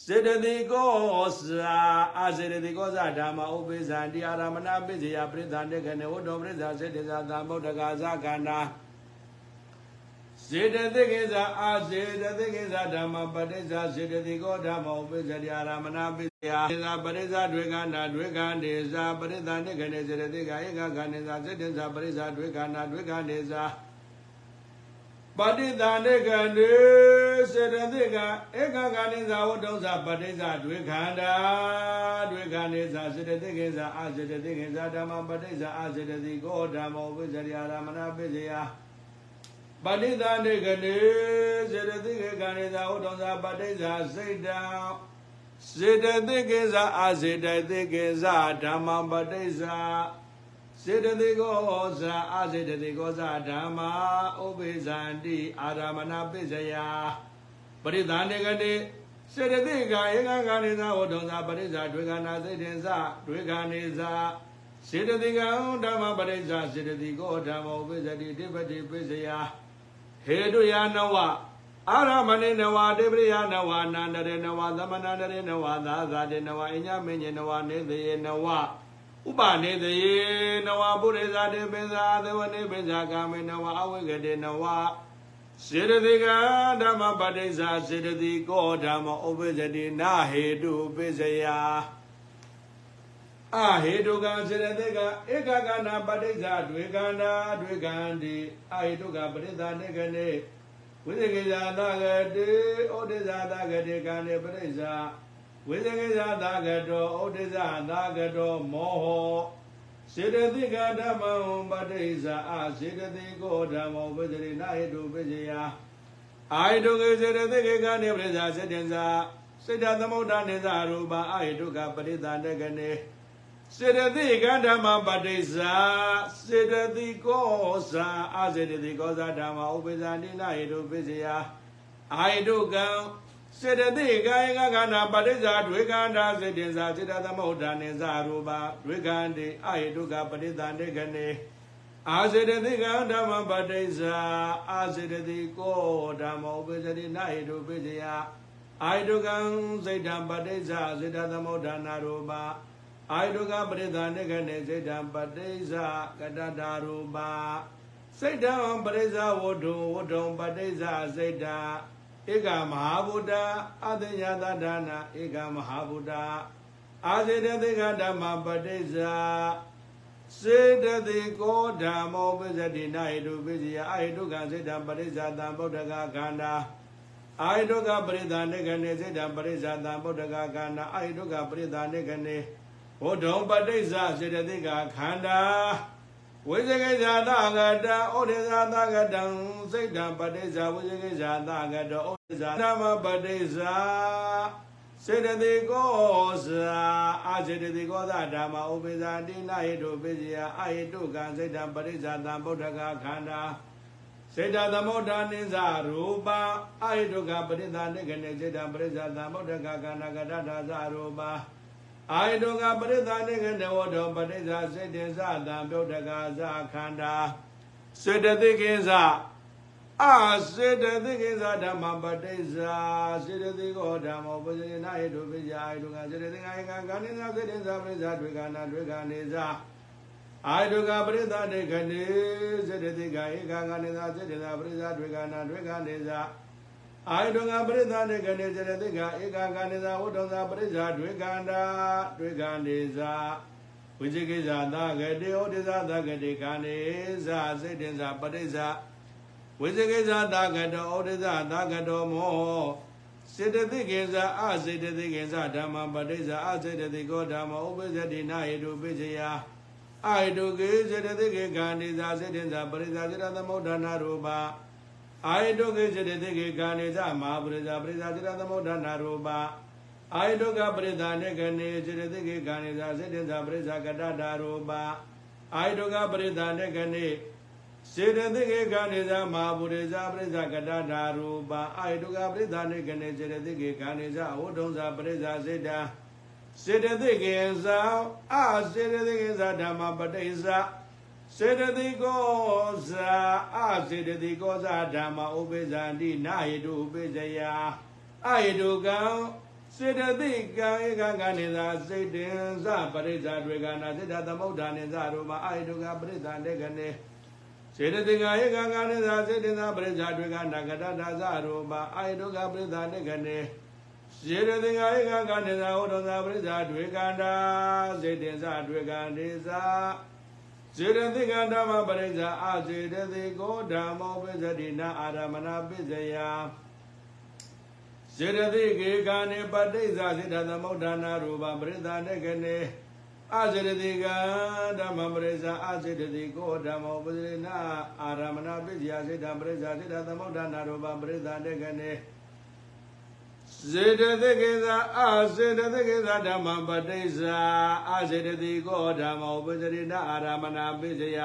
စေတသိကောသာအာစေတသိကောသာဓမ္မဥပိ္ပဇံတိအာရမဏပစ္စယပရိသန္ဓကနေဝတ္တပရိစ္ဆာစေတသာသမုဒ္ဒကသခန္ဓာ စေတသိကိစ္စအာစေတသိကိစ္စဓမ္မပဋိစ္ဆာစေတသိကောဓမ္မဥပိ္ပဇတိအာရမဏပစ္စယသေသာပရိစ္ဆာတွေခန္ဓာတွေခန္ဓေသာပရိသန္ဓကနေစေတသိကဧကခန္ဓေသာစေတ္တသာပရိစ္ဆာတွေခန္ဓာတွေခန္ဓေသာပဋိသန္ဓကနေစေတသိကဧကခန္ဓေသာဝတ္တုသာပဋိစ္ဆာတွေခန္ဓာတွေခန္ဓေသာစေတသိကိစ္စအာစေတသိကိစ္စဓမ္မပဋိစ္ဆာအာစေတသိကောဓမ္မဥပိ္ပဇတိအာရမဏပစ္စယ ပဋိသန္ဓေကနေစေတသိကေကံနေသာဥဒ္ဒံသာပဋိစ္ဆာစိတ်တံစေတသိကေဇာအာစေတသိကေဇာဓမ္မပဋိစ္ဆာစေတသိကောဇာအာစေတသိကောဇာဓမ္မာဥပိ္ပဇန္တိအာရမဏပိစယပဋိသန္ဓေကနေစေတသိကဧကကံနေသာဥဒ္ဒံသာပဋိစ္ဆာဒွေကနာစိတ်တင်္စဒွေကနေသာစေတသိကံဓမ္မပရိစ္ဆာစေတသိကောဓမ္မဥပိ္ပဇတိတိပတိပိစယ ဟေတုယနဝအာရမဏိနဝတေပရိယနဝနန္တရေနဝသမဏန္တရေနဝသာသာတေနဝအညမင်းညနဝနေသေယနဝဥပနေသေယနဝပုရိသတေပိသာသဝနေပိသာကာမေနဝအဝိကတေနဝစေတသိကဓမ္မပဋိစ္ဆာစေတသိကောဓမ္မဥပ္ပဇ္ဇတိနာဟေတုပိစယ အဟေတုကံစေတသိကဧကကနာပဋိစ္ဆာဒွေကန္တာဒွေကန္တိအဟေတုကပရိသနေကနေဝိသေကိဇာသကတိဩဒိဇာသကတိကံနေပရိစ္ဆာဝိသေကိဇာသကတောဩဒိဇာသကတောမောဟောစေတသိကဓမ္မံပဋိစ္ဆာအစေတသိကိုဓမ္မောပစ္စရိနာဟိတုပစ္စယအာဟိတုကေစေတသိကေကံနေပရိစ္ဆာစေတ္တဇာစေတသမုဒ္ဒနေဇာရူပအာဟိတုကပရိသန္တကနေ စေတသိကဓမ္မပဋိစ္ဆာစေတသိကောဇာအာစေတသိကောဇာဓမ္မဥပ္ပဇာနိနာဟိတုပစ္စယအာဟိတုကံစေတသိကာယကခန္ဓာပဋိစ္ဆာဒွေခန္ဓာစေတင်္စာစေတသမုဒ္ဒနေဇာရူပဒွေခန္တိအာဟိတုကပရိသန္တေကနေအာစေတသိကဓမ္မပဋိစ္ဆာအာစေတသိကောဓမ္မဥပ္ပဇာနိနာဟိတုပစ္စယအာဟိတုကံစေတံပဋိစ္ဆာစေတသမုဒ္ဒနာရူပ အာယုကပရိသနေကနေစိတ်တံပတိစ္ဆကတတရူပစိတ်တံပရိစ္ဆဝတ္ထုဝတ္ထုံပတိစ္ဆစိတ်တံဧကမဟာဗုဒ္ဓအတယသဒါနာဧကမဟာဗုဒ္ဓအာစေတသိကဓမ္မပတိစ္ဆစေတသိကောဓမ္မောပစ္စတိနာဟိတုပစ္စယအာဟိတုကစိတ်တံပရိစ္ဆသံဗုဒ္ဓကခန္ဓာအာဟိတုကပရိသနေကနေစိတ်တံပရိစ္ဆသံဗုဒ္ဓကခန္ဓာအာဟိတုကပရိသနေကနေ ဘုဒ္ဓံပဋိစ္စစေတသိကခန္ဓာဝိဇကိဇာသကတံဩဒေဇာသကတံစိတ်တံပဋိစ္စဝိဇကိဇာသကတောဩဒေဇာဓမ္မပဋိစ္စစေတသိကောသာအာစေတသိကောသဓမ္မဥပိ္ပဇာတိနာဟိတုပိစီယအာဟိတုကံစိတ်တံပဋိစ္စသံဗုဒ္ဓကခန္ဓာစေတသမုဒ္ဒနိသရူပအာဟိတုကပရိသနိကနေစေတံပရိစ္ဆသံဗုဒ္ဓကခန္ဓာကတ္တသရူပ အာယတုကပရိသနိကတဝတောပရိစ္ဆာစေတေသသံပြုတ်တကာသခန္ဓာစေတသိကိစ္စအာစေတသိကိစ္စဓမ္မပတိစ္ဆာစေတသိကောဓမ္မောပဇိနာဟိတုပိယအာယတုကစေတသိငါယကကာနိသစေတေသပရိစ္ဆာတွေကနာတွေကနေသအာယတုကပရိသနိကနေစေတသိကာဧကကာနိသစေတေသပရိစ္ဆာတွေကနာတွေကနေသ အာယတုံကပရိသနေကနေစေတသိကဧကကနိသာဝတ္တံသာပရိစ္ဆာဒွေကန္တာဒွေကန္နေသာဝိဇိကိဇာသဂတိဩဒိသသဂတိကာနေသာစိတ်တင်္စာပရိစ္ဆာဝိဇိကိဇာသဂတောဩဒိသသဂတောမောစေတသိကိဇာအစေတသိကိဇာဓမ္မပရိစ္ဆာအစေတသိကောဓမ္မဥပ္ပဇ္ဇတိနာဟိတုပိစယအာဟိတုကေစေတသိကေကာနိသာစေတင်္စာပရိစ္ဆာစေတသမုဒ္ဒနာရူပ အာယတုကေစေတသိကေကာနေသမဟာပရိဇာပရိဇာတိရသမုဒ္ဒနာရူပအာယတုကပရိသနေကနေစေတသိကေကာနေသာစေတ္တပရိဇာကတ္တတာရူပအာယတုကပရိသနေကနေစေတသိကေခန္ဓေသာမဟာဗုဒ္ဓဇာပရိစ္ဆကတ္တာရူပအာယတုကပရိသနေကနေစေတသိကေခန္ဓေသာဝဋ္ထုံဇာပရိစ္ဆစေတစေတသိကေဇာအာစေတသိကေဇာဓမ္မပဋိစ္ဆ စေတသိကောဇာအာစေတသိကောဇာဓမ္မဥပိ္ပဇာတိနာဟိတုဥပိ္ပဇယအာဟိတုကံစေတသိကံဧကကနေသာစိတ်တင်ဇပရိစ္ဆတွေကနာစေတသမုဋ္ဌာနေဇရူပအာဟိတုကပရိစ္ဆတေကနေစေတသိကဧကကနေသာစေတင်ဇပရိစ္ဆတွေကနာကတတာဇရူပအာဟိတုကပရိစ္ဆတေကနေစေတသိကဧကကနေသာဟောတော်ဇပရိစ္ဆတွေကန္တာစေတင်ဇတွေကန်ဒေဇာ စေတသိကဓမ္မပရိစ္ဆအာစေတသိကောဓမ္မောပိစတိနာအာရမဏပိစယစေတသိကေကာနေပဋိစ္ဆာစေတသမုဋ္ဌာနာရူပပရိသနေကနေအာစေတသိကဓမ္မပရိစ္ဆာအာစေတသိကောဓမ္မောပိစတိနာအာရမဏပိစယစေတပရိစ္ဆာစေတသမုဋ္ဌာနာရူပပရိသနေကနေ စေတသိကေသာအာစေတသိကေသာဓမ္မပဋိစ္ဆာအာစေတသိကောဓမ္မောပိစရိနာအာရမဏပိစယ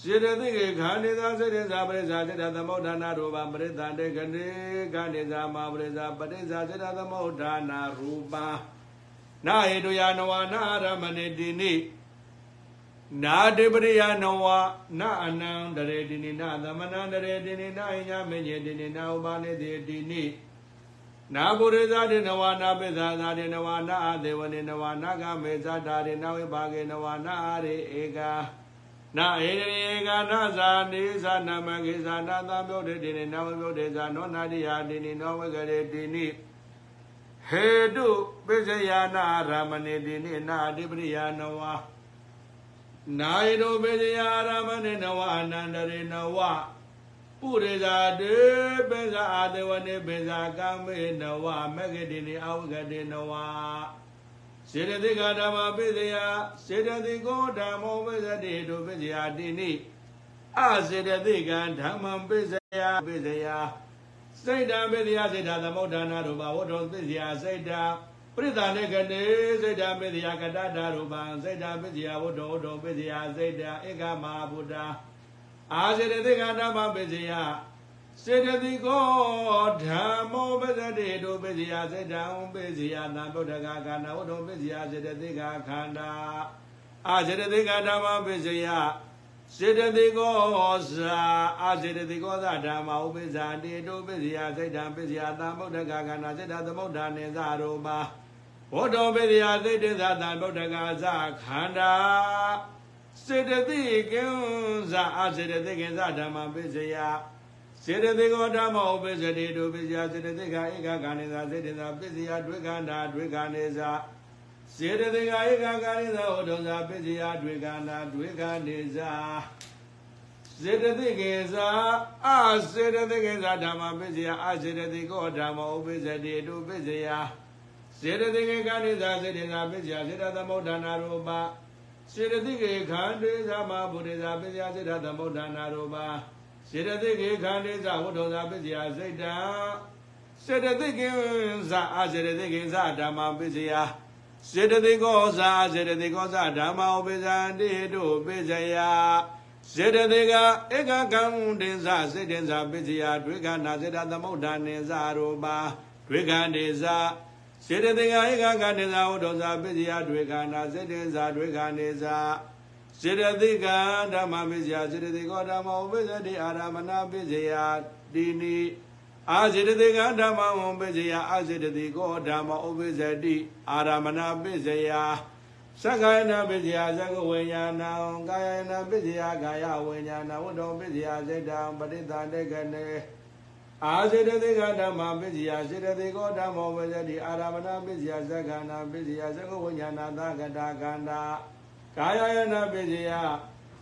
စေတသိကေခန္ဓေသာစေတသာပရိစ္ဆာစေတသမုဋ္ဌာနာရူပပရိသတေကနေခန္ဓေသာမပရိစ္ဆာပရိစ္ဆာစေတသမုဋ္ဌာနာရူပနာဟေတုယနဝနာအာရမဏေတိနိနာတိပရိယနဝနာအနံတရေတိနိနာသမဏံတရေတိနိနာဣညာမေညေတိနိနာဥပါနေတိတိနိ နာပုရိသတိနဝနာပိသသာတိနဝနာအသေဝနေနဝနာကမေသတာတိနဝိပါကေနဝနာအာရိဧကာနာဟေရိဧကာနာဇာနိသနာမဂေသနာသံပြောတေတိနိနဝပြောတေသနောနာတိယာတိနိနောဝေကရေတိနိဟေတုပိစယနာရမဏေတိနိနာအတိပရိယာနဝနာယတောပိစယရမဏေနဝအနန္တရေနဝ ပုရိဇာတေပိဇာအာတဝနေပိဇာကမေနဝမဂ္ဂတိနိအဝဂတိနဝစေတသိကဓမ္မပိစယစေတသိကောဓမ္မောပိစတိတုပိစယတိနိအစေတသိကံဓမ္မံပိစယပိစယစိတ်တံပိစယစိတ်တသမုဋ္ဌာနာရူပဝတ္ထုပိစယစိတ်တပရိသနေကနေစိတ်တပိစယကတ္တရူပံစိတ်တပိစယဝတ္ထုဝတ္ထုပိစယစိတ်တဧကမဟာဗုဒ္ဓ အာစေတသိကဓမ္မပိစယစေတသိကောဓမ္မောပဇတိတုပိစယစေတံပိစယသံဗုဒ္ဓဂခန္ဓာဝတ္ထုပိစယစေတသိကခန္ဓာအာစေတသိကဓမ္မပိစယစေတသိကောဇာအာစေတသိကောဇာဓမ္မဥပိဇာတိတုပိစယစေတံပိစယသံဗုဒ္ဓဂခန္ဓာစေတသမုဒ္ဓနေဇရူပါဝတ္ထုပိစယစေတသသံဗုဒ္ဓဂဇခန္ဓာ စေတသိကံဇာအာစေတသိကံဇာဓမ္မပိစယစေတသိကောဓမ္မဥပ္ပဇတိတုပိစယစေတသိကဧကကာနိသာစေတသာပိစယဒွေကန္တာဒွေကာနိသာစေတသိကဧကကာနိသာဟောတုံသာပိစယဒွေကန္တာဒွေကာနိသာစေတသိကေသာအာစေတသိကေသာဓမ္မပိစယအာစေတသိကောဓမ္မဥပ္ပဇတိတုပိစယစေတသိကေကာနိသာစေတသာပိစယစေတသမုဋ္ဌာနာရူပ စေတသိကေခန္တေသမဗုဒ္ဓဇာပိစယစေတသမုဋ္ဌာနာရူပစေတသိကေခန္တေဇဝတ္ထုဇာပစ္စယစိတ်တံစေတသိကေဇာအစေတသိကေဇာဓမ္မပစ္စယစေတသိကောဇာစေတသိကောဇာဓမ္မဥပိဇံတိတုပစ္စယစေတသိကဧကကံတေဇာစေတေဇာပစ္စယဒွေကနာစေတသမုဋ္ဌာနေဇာရူပါဒွေကံတေဇာ စေတသိကဧကကတေဇာဝတ္ထုဇာပစ္စယဒွေကနာစေတေဇာဒွေကနေဇာစေတသိကဓမ္မပိစယစေတသိကောဓမ္မဥပ္ပဇ္ဇတိအာရမဏပိစယတိနိအာစေတသိကဓမ္မဝံပိစယအာစေတသိကောဓမ္မဥပ္ပဇ္ဇတိအာရမဏပိစယသက္ကာယနာပိစယသက္ကဝိညာဏံကာယနာပိစယကာယဝိညာဏဝတ္တောပိစယစေတံပရိသတေကနေ အာစေတသိကဓမ္မပိစယစေတသိကောဓမ္မဝိဇ္ဇတိအာရမဏပိစယသက္ကနာပိစယသက္ကဝိညာဏသက္ကတာခန္ဓာကာယယနာပစ္စယ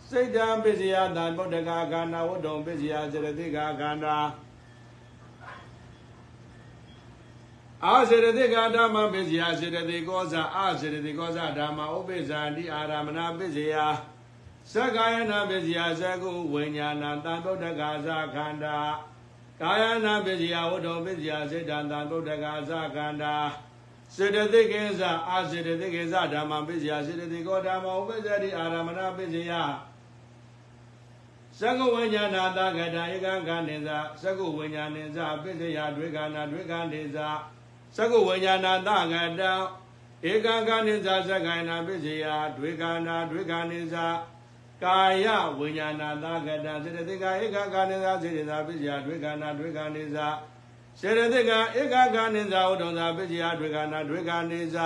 စိတ်တံပစ္စယတံဗုဒ္ဓဂါခန္ဓာဝတ္တုံပစ္စယစေတသိကခန္ဓာအာစေတသိကဓမ္မပစ္စယစေတသိကောဇာအာစေတသိကောဇာဓမ္မဥပိ္ပဇာတိအာရမဏပစ္စယသက္ကာယနာပစ္စယသကုဝိညာဏတံဗုဒ္ဓဂါဇခန္ဓာ ကာယနာပစ္စယဝတ္တုပစ္စယစေတံတံဗုဒ္ဓဂါဇခန္ဓာစေတသိကိစ္စအာစေတသိကိစ္စဓမ္မပစ္စယစေတသိကောဓမ္မဥပ္ပဇ္ဇတိအာရမဏပစ္စယသကုဝိညာဏတာကတဧကကနိသသကုဝိညာဏိသပစ္စယဒွေကနာဒွေကနိသသကုဝိညာဏတာကတဧကကနိသသက္ကိုင်နာပစ္စယဒွေကနာဒွေကနိသ ကာယဝိညာဏတာကတစေတသိကဧကကနိသစေတသာပစ္စယဒွေကနာဒွေကနိသစေတသိကဧကကနိသဥဒ္ဒံသာပစ္စယဒွေကနာဒွေကနိသ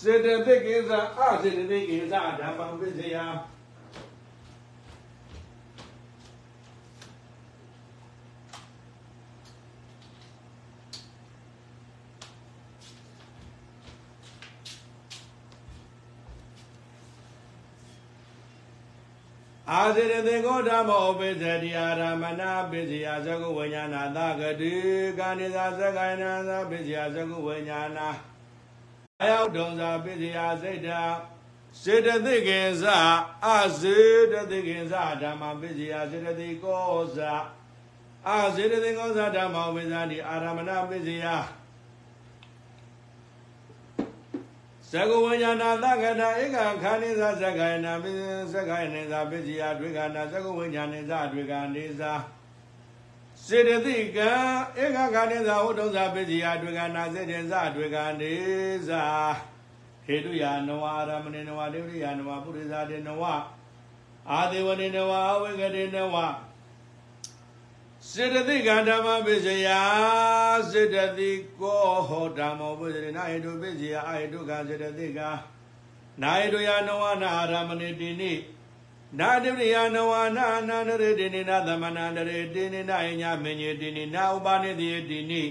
စေတသိကိသအစေတသိကိသဓမ္မပစ္စယ အာဇရတေကောဓမ္မောပိသတိအာရမဏပိစယသကုဝိညာဏသကတိကာနိသာသက္ကိုင်နာသပိစယသကုဝိညာဏအယောဒုံသာပိစယစိတ်တာစေတသိကေသအစေတသိကေသဓမ္မပိစယစေတသိကောသအစေတသိကောသဓမ္မောပိသတိအာရမဏပိစယ သကုဝဉာဏသကတာဧကခာနိသသက္ကိုင်နာပိသက္ကိုင်နေသာပစ္စယဒွေကနာသကုဝဉာဏိသဒွေကနေသာစေတသိကံဧကခာနိသဝတ္ထုဇာပစ္စယဒွေကနာစေတေဇဒွေကနေသာဟေတုယာနဝအာရမဏေနဝဒေဝရိယာနဝပုရိသတေနဝအာဒေဝနေနဝအဝေကတေနဝ စေတသိကဓမ္မပစ္စယစေတသိကောဟောဓမ္မောပစ္စယနာဟိတုပစ္စယအာဟိတုကစေတသိကနာဟိတုယနဝနာအာရမဏေတိနိနာတိပရိယနဝနာအနန္တရေတိနိနာသမဏန္တရေတိနိနာယညမညေတိနိနာဥပါနေတိတိနိ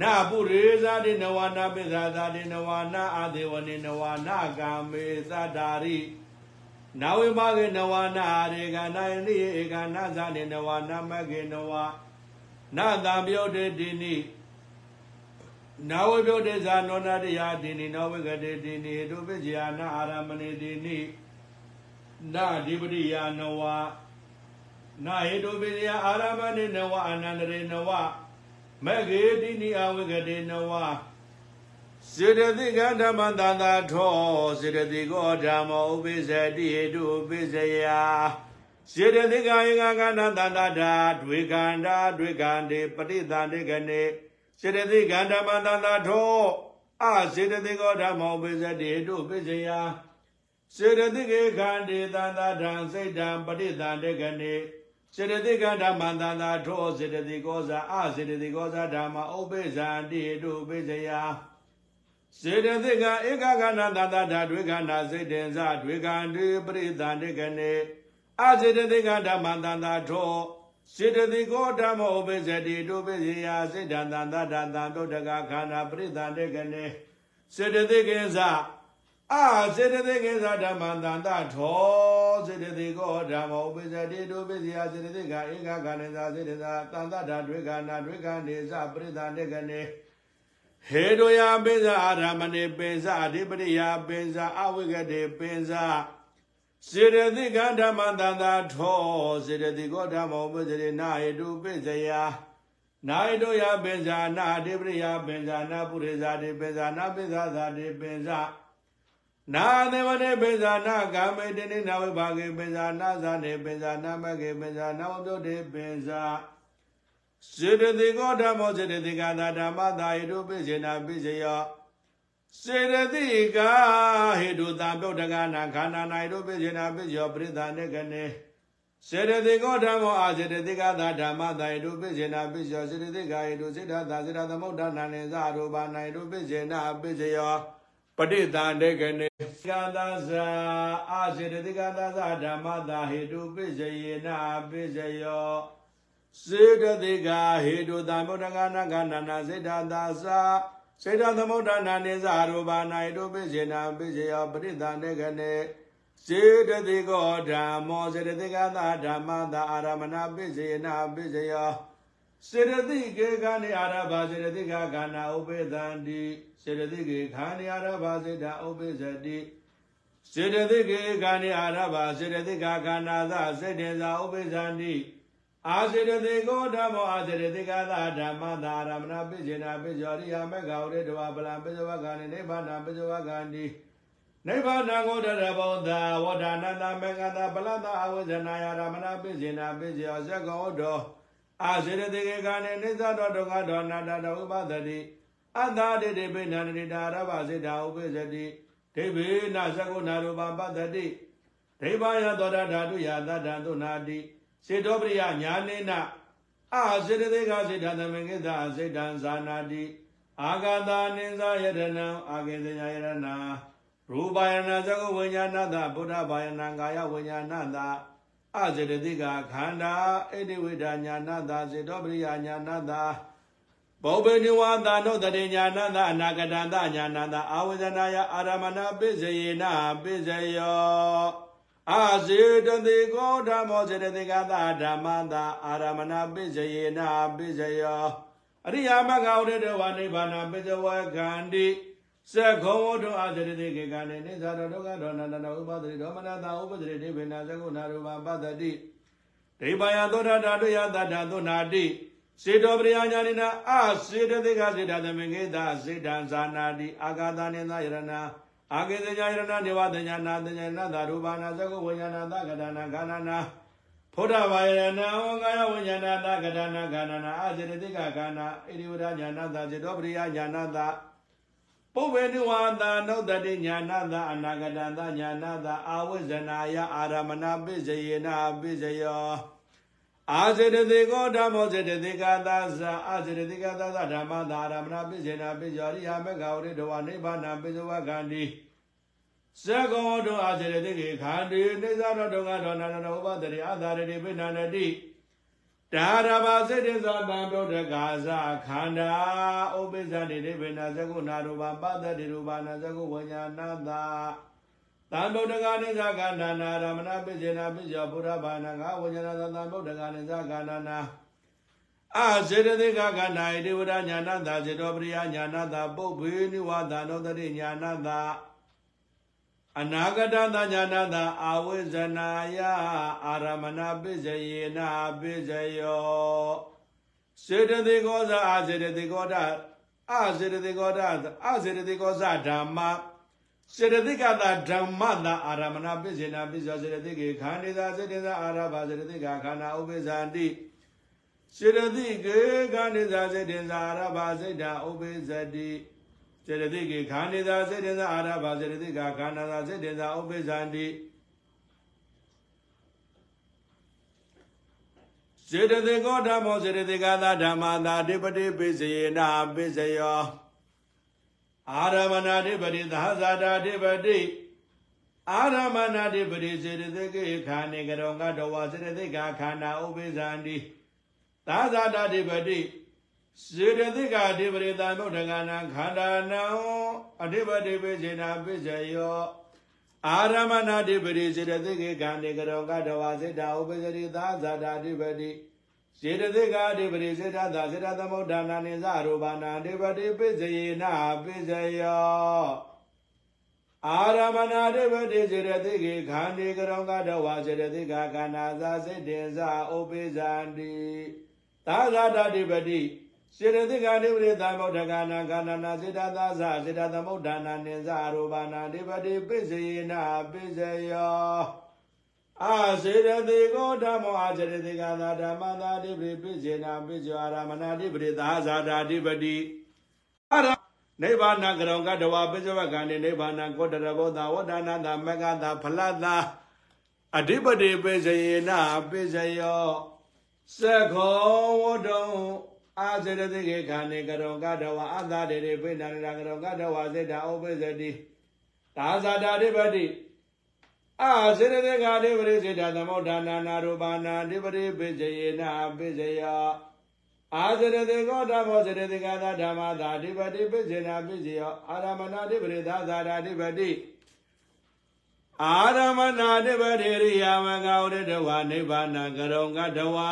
နာပုရိဇာတိနဝနာပိဇာသာတိနဝနာအာဒေဝနေနဝနာကာမေသတ္တာရိ နာဝိမဂေနဝနာရေကနာယနိဧကနာဇာနေနဝနာမဂေနဝနာတံပြုတ်တေတိနိနာဝိပြုတ်တေဇာနောနာတယတိနိနာဝိကတေတိနိဒုပိဇယနာအာရမဏေတိနိနာဓိပတိယနဝနာဟေတုပိဇယအာရမဏေနဝအနန္တရေနဝမဂေတိနိအဝိကတေနဝ စေတသိကဓမ္မတန္တာထောစေတသိကောဓမ္မောဥပိစ္ဆတိဟေတုဥပိစ္ဆယစေတသိကဧကကန္တတန္တာဓာဒွေကန္တာဒွေကန္တေပရိသန္တေကနေစေတသိကဓမ္မတန္တာထောအစေတသိကောဓမ္မောဥပိစ္ဆတိဟေတုဥပိစ္ဆယစေတသိကေခန္တေတန္တာဓံစိတ်တံပရိသန္တေကနေစေတသိကဓမ္မတန္တာထောစေတသိကောဇာအစေတသိကောဇာဓမ္မဥပိစ္ဆန္တိဟေတုဥပိစ္ဆယ စေတသိကဧကကနာတတဓာဒွေကနာစိတ်တင်္စဒွေကံတွေပရိသန္တိကနေအစေတသိကဓမ္မတန္တာထောစေတသိကောဓမ္မဥပိစ္ဆတိဒုပိစေယစိတ်တံတန္တတံတံတုတကခန္ဓာပရိသန္တိကနေစေတသိကိသအာစေတသိကိသဓမ္မတန္တထောစေတသိကောဓမ္မဥပိစ္ဆတိဒုပိစေယစေတသိကဧကကနိသစေတသာတန္တဓာဒွေကနာဒွေကနေသပရိသန္တိကနေ ဟေတောယပိဇာအာရမဏေပိဇာအဓိပတိယပိဇာအဝိကတေပိဇာစေရတိကဓမ္မတန္တာထောစေရတိကောဓမ္မောပိစရိနာဟေတုပိစယနာဟေတောယပိဇာနာအဓိပတိယပိဇာနာပုရိဇာတိပိဇာနာပိဇာသာတိပိဇာနာသေဝနေပိဇာနာကာမေတနိနာဝိဘာဂေပိဇာနာဇာနေပိဇာနာမဂေပိဇာနာဝတုတေပိဇာ စေတသိကောဓမ္မောစေတသိကသာဓမ္မသာဟိတုပိစေနာပိစယောစေတသိကဟိတုတံပြုတ်တကနာခန္ဓာနာဟိတုပိစေနာပိစယောပရိသနေကနေစေတသိကောဓမ္မောအာစေတသိကသာဓမ္မသာဟိတုပိစေနာပိစယောစေတသိကဟိတုစေတသာစေတသမုဒ္ဒနာနေသရူပနာဟိတုပိစေနာပိစယောပဋိသန္တေကနေကာသဇာအာစေတသိကသာဓမ္မသာဟိတုပိစေယနာပိစယော စေတသိကဟေတုတံဗုဒ္ဓဂနာကန္နနာစေတသာသာစေတသမုဒ္ဒနာနေဇာရူပနာယတုပိစေနာပိစေယပရိသန္တေကနေစေတသိကောဓမ္မောစေတသိကသာဓမ္မသာအာရမဏပိစေနာပိစေယစေတသိကေကနေအာရဘာစေတသိကခန္ဓာဥပေသန္တိစေတသိကေခန္ဓာအာရဘာစေတဥပိစတိစေတသိကေကနေအာရဘာစေတသိကခန္ဓာသာစေတေသာဥပိသန္တိ အာစေတသိကောဓမ္မောအာစေတသိကသာဓမ္မသာရမဏပိစေနာပိဇောရိယမေဃဝရေတဝပလံပိဇဝကံနိဗ္ဗာန်ပိဇဝကံတိနိဗ္ဗာန်ကိုတရဘောဓဝဒနာတမေကတာပလတအဝဇနာယရမဏပိစိနာပိစိယောဇကောတောအာစေရတိကေကနေနိစ္စတောဒုက္ခတောနာတတောဥပဒတိအတ္တတိတိပိဏန္တိတာရဘစေတာဥပိစတိဒိဗေနဇဂုဏရူပပတ္တိဒိဗာယသောတာဓာတုယသတ္တံသုနာတိ စေတောပရိယညာနေနအာစေတတိကစေတသမေကိသစေတံဇာနာတိအာဂတာနိဇာယတနံအာကေဇယယရဏရူပယနာဇဂဝိညာဏတဗုဒ္ဓဘာယနာကာယဝိညာဏတအစေတတိကခန္ဓာဣတိဝိဒညာဏတစေတောပရိယညာဏတဘောဘေနိဝါသနုတတိညာဏတအနာဂတတညာဏတအာဝဇနာယအာရမဏပိစယေနပိစယော အာဇေတတိကောဓမ္မောစေတတိကသဓမ္မတာအာရမဏပိစယေနပိစယောအရိယာမဂ္ဂဝရတဝနိဗ္ဗာန်ပိစဝကန္တိစက္ခောဝတ္တအာဇရတိကေကံနေနိသရဒုက္ခဒေါနန္တဥပဒရိဒေါမနတာဥပဒရိတိဗေနသကုဏရူပပတ္တိဒိဗာယသောတာဓာတုယတတ္တသုနာတိစေတောပရိယညာနိနာအစေတတိကစေတသမင်္ဂေတစေတံဇာနာတိအာဂတာနိသယရဏ အာဂေတညာယရဏနေဝတညာနာတညာနာသရူပနာသကုဝိညာဏသကဒနာခန္ဓာနာဖုဒ္ဓဘာယနာဝကာယဝိညာဏသကဒနာခန္ဓာနာအစေတတိကခန္ဓာဣတိဝဒညာနာသစေတောပရိယညာနာသပုဗ္ဗေနုဝါသနုတတိညာနာသအနာဂတသညာနာသအာဝိဇ္ဇနာယအာရမဏပိစယေနပိစယော အာဇရတိကောဓမ္မောဇရတိကသာသအာဇရတိကသာသဓမ္မသာရမဏပိစေနာပိယောရိယမေဃဝရိတဝနိဗ္ဗာန်ပိစဝကန္တိဇဂောတောအာဇရတိကေခန္တိနေသရောဒုက္ခဒေါနန္တဥပဒရိအသာရတိပိဏန္တိဒါရဘာစေတေသတံဒုဒ္ဒကာသခန္ဓာဥပိစ္ဆတိတိပိဏဇဂုနာရူပပတ္တိရူပနာဇဂုဝညာဏတာ သံဗုဒ္ဓဂာနိသကန္နာနာရမဏပိစေနာပိယောဘုရားဘာနာငါဝဉ္ဇနာသံဗုဒ္ဓဂာနိသကန္နာနာအာစေတသိကကန္နာဣတိဝရညာဏတာစေတောပရိယညာဏတာပုပ္ပေနိဝါဒနောတတိညာဏတာအနာဂတသညာဏတာအာဝိဇနာယအာရမဏပိစယေနာပိစယောစေတသိကောဇအာစေတသိကောဒအာစေတသိကောဒအာစေတသိကောဇဓမ္မ စေတသိကတာဓမ္မတာအာရမဏပိစေနာပိစောစေတသိကေခန္ဒီသာစေတသာအာရဘာစေတသိကခန္ဓာဥပိ္ပဇန္တိစေတသိကေခန္ဒီသာစေတသာအာရဘာစေတာဥပိ္ပဇတိစေတသိကေခန္ဒီသာစေတသာအာရဘာစေတသိကခန္ဓာသာစေတသာဥပိ္ပဇန္တိစေတသိကောဓမ္မောစေတသိကသာဓမ္မသာအဓိပတိပိစေနာပိစယော အာရမဏဓိပတိသဟဇာတာဓိပတိအာရမဏဓိပတိစေတသိကေခာနေကရောငါတော်ဝါစေတသိကခန္ဓာဥပိ္ပဇန္တိသဟဇာတာဓိပတိစေတသိကာဓိပတိသံဗုဒ္ဓဂာနခန္ဓာနံအဓိပတိပိစေနာပိစယောအာရမဏဓိပတိစေတသိကေခာနေကရောငါတော်ဝါစေတာဥပိ္ပဇတိသဟဇာတာဓိပတိ စေတသိကာဓိပတိစေတသာစေတသမုဒ္ဒနာနိသရူပနာဓိပတိပိစယေနပိစယောအာရမဏဓိပတိစေတသိကေခန္ဒီကရောကတဝါစေတသိကာခန္ဓာသာစေတေဇဥပိဇန္တိသာဇာတဓိပတိစေတသိကာဓိပတိသမုဒ္ဒကနာခန္ဓာနာစေတသာဇစေတသမုဒ္ဒနာနိသရူပနာဓိပတိပိစယေနပိစယော အာစေရတိကောဓမ္မောအာစေရတိကသာဓမ္မသာတိပိပိစေနာပိဇောအာရမဏတိပိသာဇာတာတိပတိအာရနိဗ္ဗာန်ကရောကတဝပိဇဝကံနိနိဗ္ဗာန်ကောတရဘောသာဝဒနာတာမကတာဖလတာအဓိပတိပိစယေနာပိစယောသခောဝတုံအာစေရတိကေခာနေကရောကတဝအသာတေပိဏန္ဒကရောကတဝစေတာဩပိစတိသာဇာတာတိပတိ အာစေရတေကာတိပရိစေတသမုဋ္ဌာနာနာရူပနာတိပရိပိစယေနာပိစယအာစေရတေကောဓမ္မောစေရတေကာသဓမ္မသာတိပတိပိစေနာပိစယအာရမဏတိပရိသာသာရာတိပတိအာရမဏတိပတိရိယာမဂဝရတဝနိဗ္ဗာနကရုံကတဝါ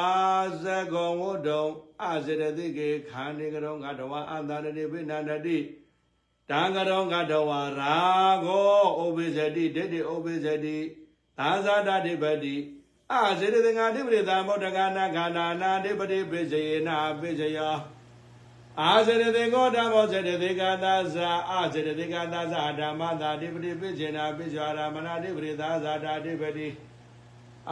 သကုံဝတ္တုံအာစေရတိကေခန္ဒီကရုံကတဝါအန္တရတိပိဏန္တိတံ ကရောကတဝါရာဂောဩပိစတိဒိဋ္ဌိဩပိစတိသာဇာတဓိပတိအာစေတသင်္ဃာဓိပတိသံဗုဒ္ဓဂာနာခန္ဓာနာဓိပတိပိစယေနာပိစယောအာဇရတေကောဓမ္မောဇရတေကသာဇာအာဇရတေကသာဇာဓမ္မသာတိပတိပိစေနာပိဇာရမနာတိပရိသာဇာတာတိပတိ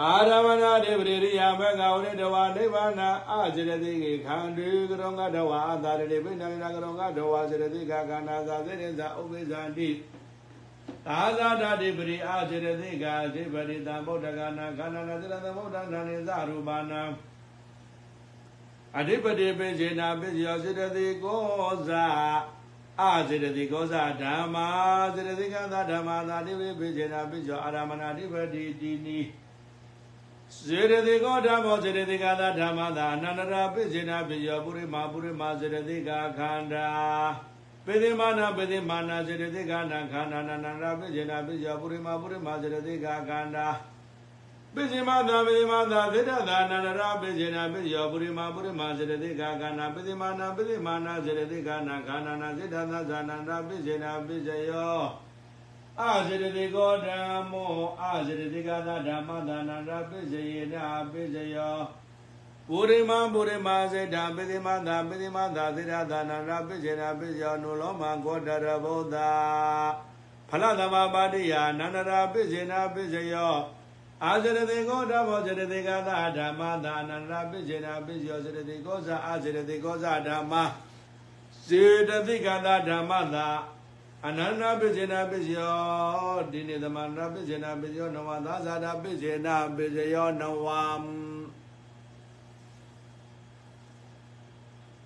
အာရမနာတိပရိရိယမကဝရိတဝနိဗ္ဗာနအာဇရတေကေခန္တိကရောငါတဝအာသာရတိပိဏိနာကရောငါတဝါဇရတေကကန္နာဇာစေတေဇာဥပိဇာတိသာဇာတာတိပရိအာဇရတေကာဇိပရိတံဗုဒ္ဓဂနာခန္နာနာဇရတဗုဒ္ဓနာနိဇရူပနာအဓိပတိပိစေနာပိစယောစေတတိကောဇာအာစေတတိကောဇာဓမ္မာစေတတိကသာဓမ္မာသာတိပိပိစေနာပိစယောအာရမဏအဓိပတိတိနိ စေတတိကောဓမ္မောစေတတိကသာဓမ္မာသာအနန္တရာပိစေနာပိစယောပုရိမာပုရိမာစေတတိကခန္ဓာပိသိမာနာပိသိမာနာစေတတိကနာခန္ဓာနန္တရာပိစေနာပိစယောပုရိမာပုရိမာစေတတိကခန္ဓာပိစိမသာပိစိမသာသေတသာနန္ဒရာပိစိနာပိယောပုရိမာပုရိမာစေတသိကာကနာပိစိမာနာပိစိမာနာစေတသိကာနာခန္ဓာနာစေတသာဇာနန္ဒရာပိစိနာပိစယော အာစေတသိကောဓမ္မောအာစေတသိကာသဓမ္မသာနန္ဒရာပိစိယေနာပိစယောပုရိမာပုရိမာစေတပိစိမာသာပိစိမာသာသေတသာနန္ဒရာပိစိနာပိစယောနုလောမကောတရဗုဒ္ဓဖလသမပါတိယနန္ဒရာပိစိနာပိစယောအာဇရတိကောဓမ္မောဇရတိကသာဓမ္မသာအနန္တပိစေနာပိစယောဇရတိကောဇာအာဇရတိကောဇာဓမ္မစေတတိကသာဓမ္မသာ အနန္တပိစေနာပိစယောဒီနေ့သမန္တပိစေနာပိစယောနဝသာဇာတာပိစေနာပိစယောနဝံ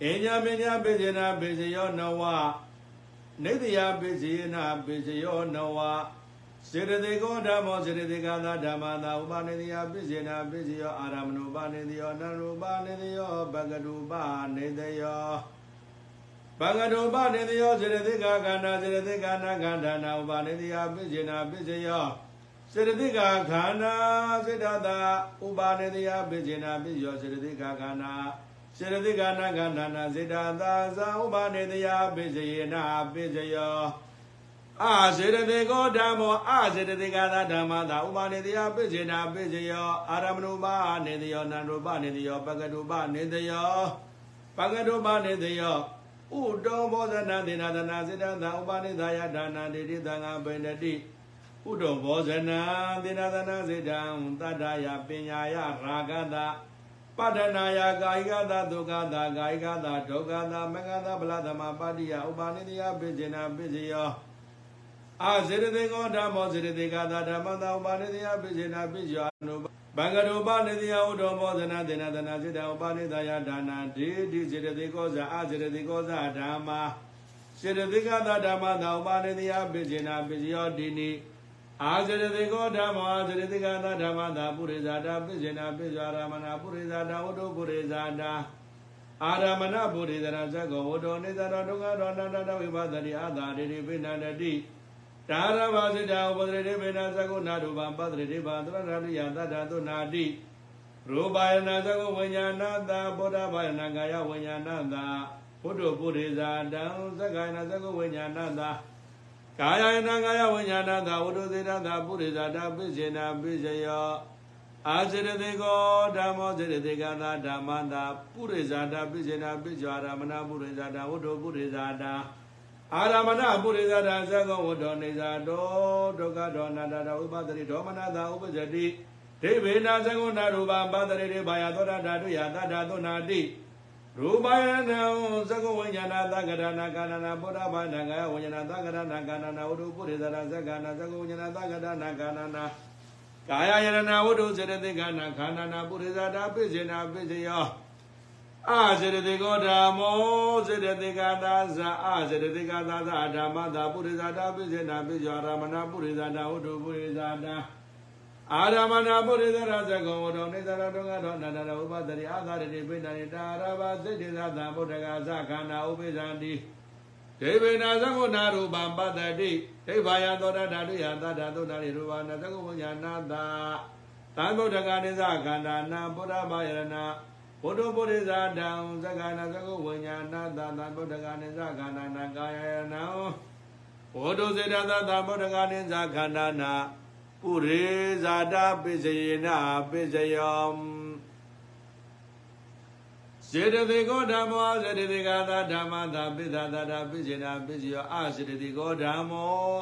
အညာပညာပိစေနာပိစယောနဝနေတယပိစေနာပိစယောနဝစေတသိကောဓမ္မောစေတသိကသာဓမ္မသာဥပါနေတိယပိစေနာပိစယောအာရမဏုပါနေတိယောနရူပါနေတိယောဘဂတုပါနေတိယော ဘဂတုပါနေတိယောစေတသိကခန္ဓာစေတသိကနာခန္ဓာနာဥပါနေတိယပိစေနာပိစယောစေတသိကခန္ဓာစေတသာဥပါနေတိယပိစေနာပိစယောစေတသိကခန္ဓာစေတသိကနာခန္ဓာနာစေတသာဇာဥပါနေတိယပိစယေနာပိစယောအာစေတတေကောဓမ္မောအာစေတတေကသာဓမ္မသာဥပါနေတယပိစေနာပိစေယောအာရမဏုပါနေတယောနန္ဒုပနေတယောပကတုပနေတယောပကတုပနေတယော ဥတောဘောဇနာသေနာသနာစေတသာဥပါနေသာယဒါနာတိတိသံဃာပိဏတိဥတောဘောဇနာသေနာသနာစေတံတတ္တယပညာယရာဂတာပတ္ထနာယကာယကသာဒုက္ခသာကာယကသာဒုက္ခသာမဂ္ဂသာဗလသမပါတိယဥပါနေတယပိစေနာပိစေယောအာဇရတေကောဓမ္မောဇရတေကသာဓမ္မသာဥပါနေတယပိစေနာပိယောနု ဘင်္ဂရုပနေတယဥဒောမောဇနာတေနသနာစေတဥပါနေတယဒါနာဒေတိဇရတေကောဇာအာဇရတေကောဇာဓမ္မာဇရတေကသာဓမ္မသာဥပါနေတယပိစေနာပိယောဒီနိအာဇရတေကောဓမ္မောအာဇရတေကသာဓမ္မသာပုရိဇာတာပိစေနာပိဇာရမနာပုရိဇာတာဝတ္ထုပုရိဇာတာအာရမဏပုရိဇရာဇဂောဝတ္တောနေသရောဒုက္ခရောနန္တတဝိပါဒတိအာသာရိပိဏန္တိ ဒါရဘာစိတာဥပဒရေဘေနာသကုနာတုပံပတ္တရေဘာသရဏရိယသတ္တသုနာတိရူပယနာသကုဝိညာဏတဗုဒ္ဓဘာယနာကာယဝိညာဏတဘုဒ္ဓပုရိဇာတံသက္ကာယနာသကုဝိညာဏတကာယနာကာယဝိညာဏတဝုဒ္ဓသေတတပုရိဇာတပိစေနာပိစယောအာဇရတေကောဓမ္မောဇရတေကသာဓမ္မတာပုရိဇာတပိစေနာပိဇာရမဏပုရိဇာတဝုဒ္ဓပုရိဇာတာ အာရမဏပုရိသတာသကောဝတ္တောနေသာတောဒုက္ခဒေါနတတဥပဒရိဒေါမနတာဥပဇတိဒိဗေနာသကောနာရူပပတရိရေဘာယသောတာဓာတုယသတ္တသောနာတိရူပယနံသကောဝိညာဏသကရဏကာနနာဗုဒ္ဓဘာနာကဝိညာဏသကရဏကာနနာဝတ္ထုပုရိသတာသက္ကနာသကောဝိညာဏသကရဏကာနနာကာယယရဏဝတ္ထုစေတသိကနာခန္ဓာနာပုရိသတာပိစေနာပိစေယော အာစေတသိကောဓမ္မောစေတသိကသာဇာအာစေတသိကသာဇာဓမ္မသာပုရိသတာပိစေနာပိဇောရမဏပုရိသတာဝတ္ထုပုရိသတာအာရမဏပုရိသရဇဂောဝတ္ထုနေသရတောကတောနန္ဒရဥပဒရိအာသာရိပိဏိတာရဘာစိတ်တိသသံဗုဒ္ဓဂာသခန္ဓာဥပိသန္တိဒေဝေနာသကုဏရူပံပတ္တိဒိဗာယသောတဓာတုယသတ္တသုတ္တရိရူပနာသကုဝိညာဏတာသံဗုဒ္ဓဂာနိသခန္ဓာနာဗုဒ္ဓဘာယရဏ ဘုဒ္ဓပုရိသတံသက္ကနာသကုဝိညာဏသသဗုဒ္ဓဂာနိသခန္ဓာနာကာယယနံဘုဒ္ဓစေတသသဗုဒ္ဓဂာနိသခန္ဓာနာပုရိဇာတပိစယေနပိစယောဇစေတသိကောဓမ္မောစေတသိကသာဓမ္မသာပိသသာတာပိစေနာပိစီယောအစေတသိကောဓမ္မော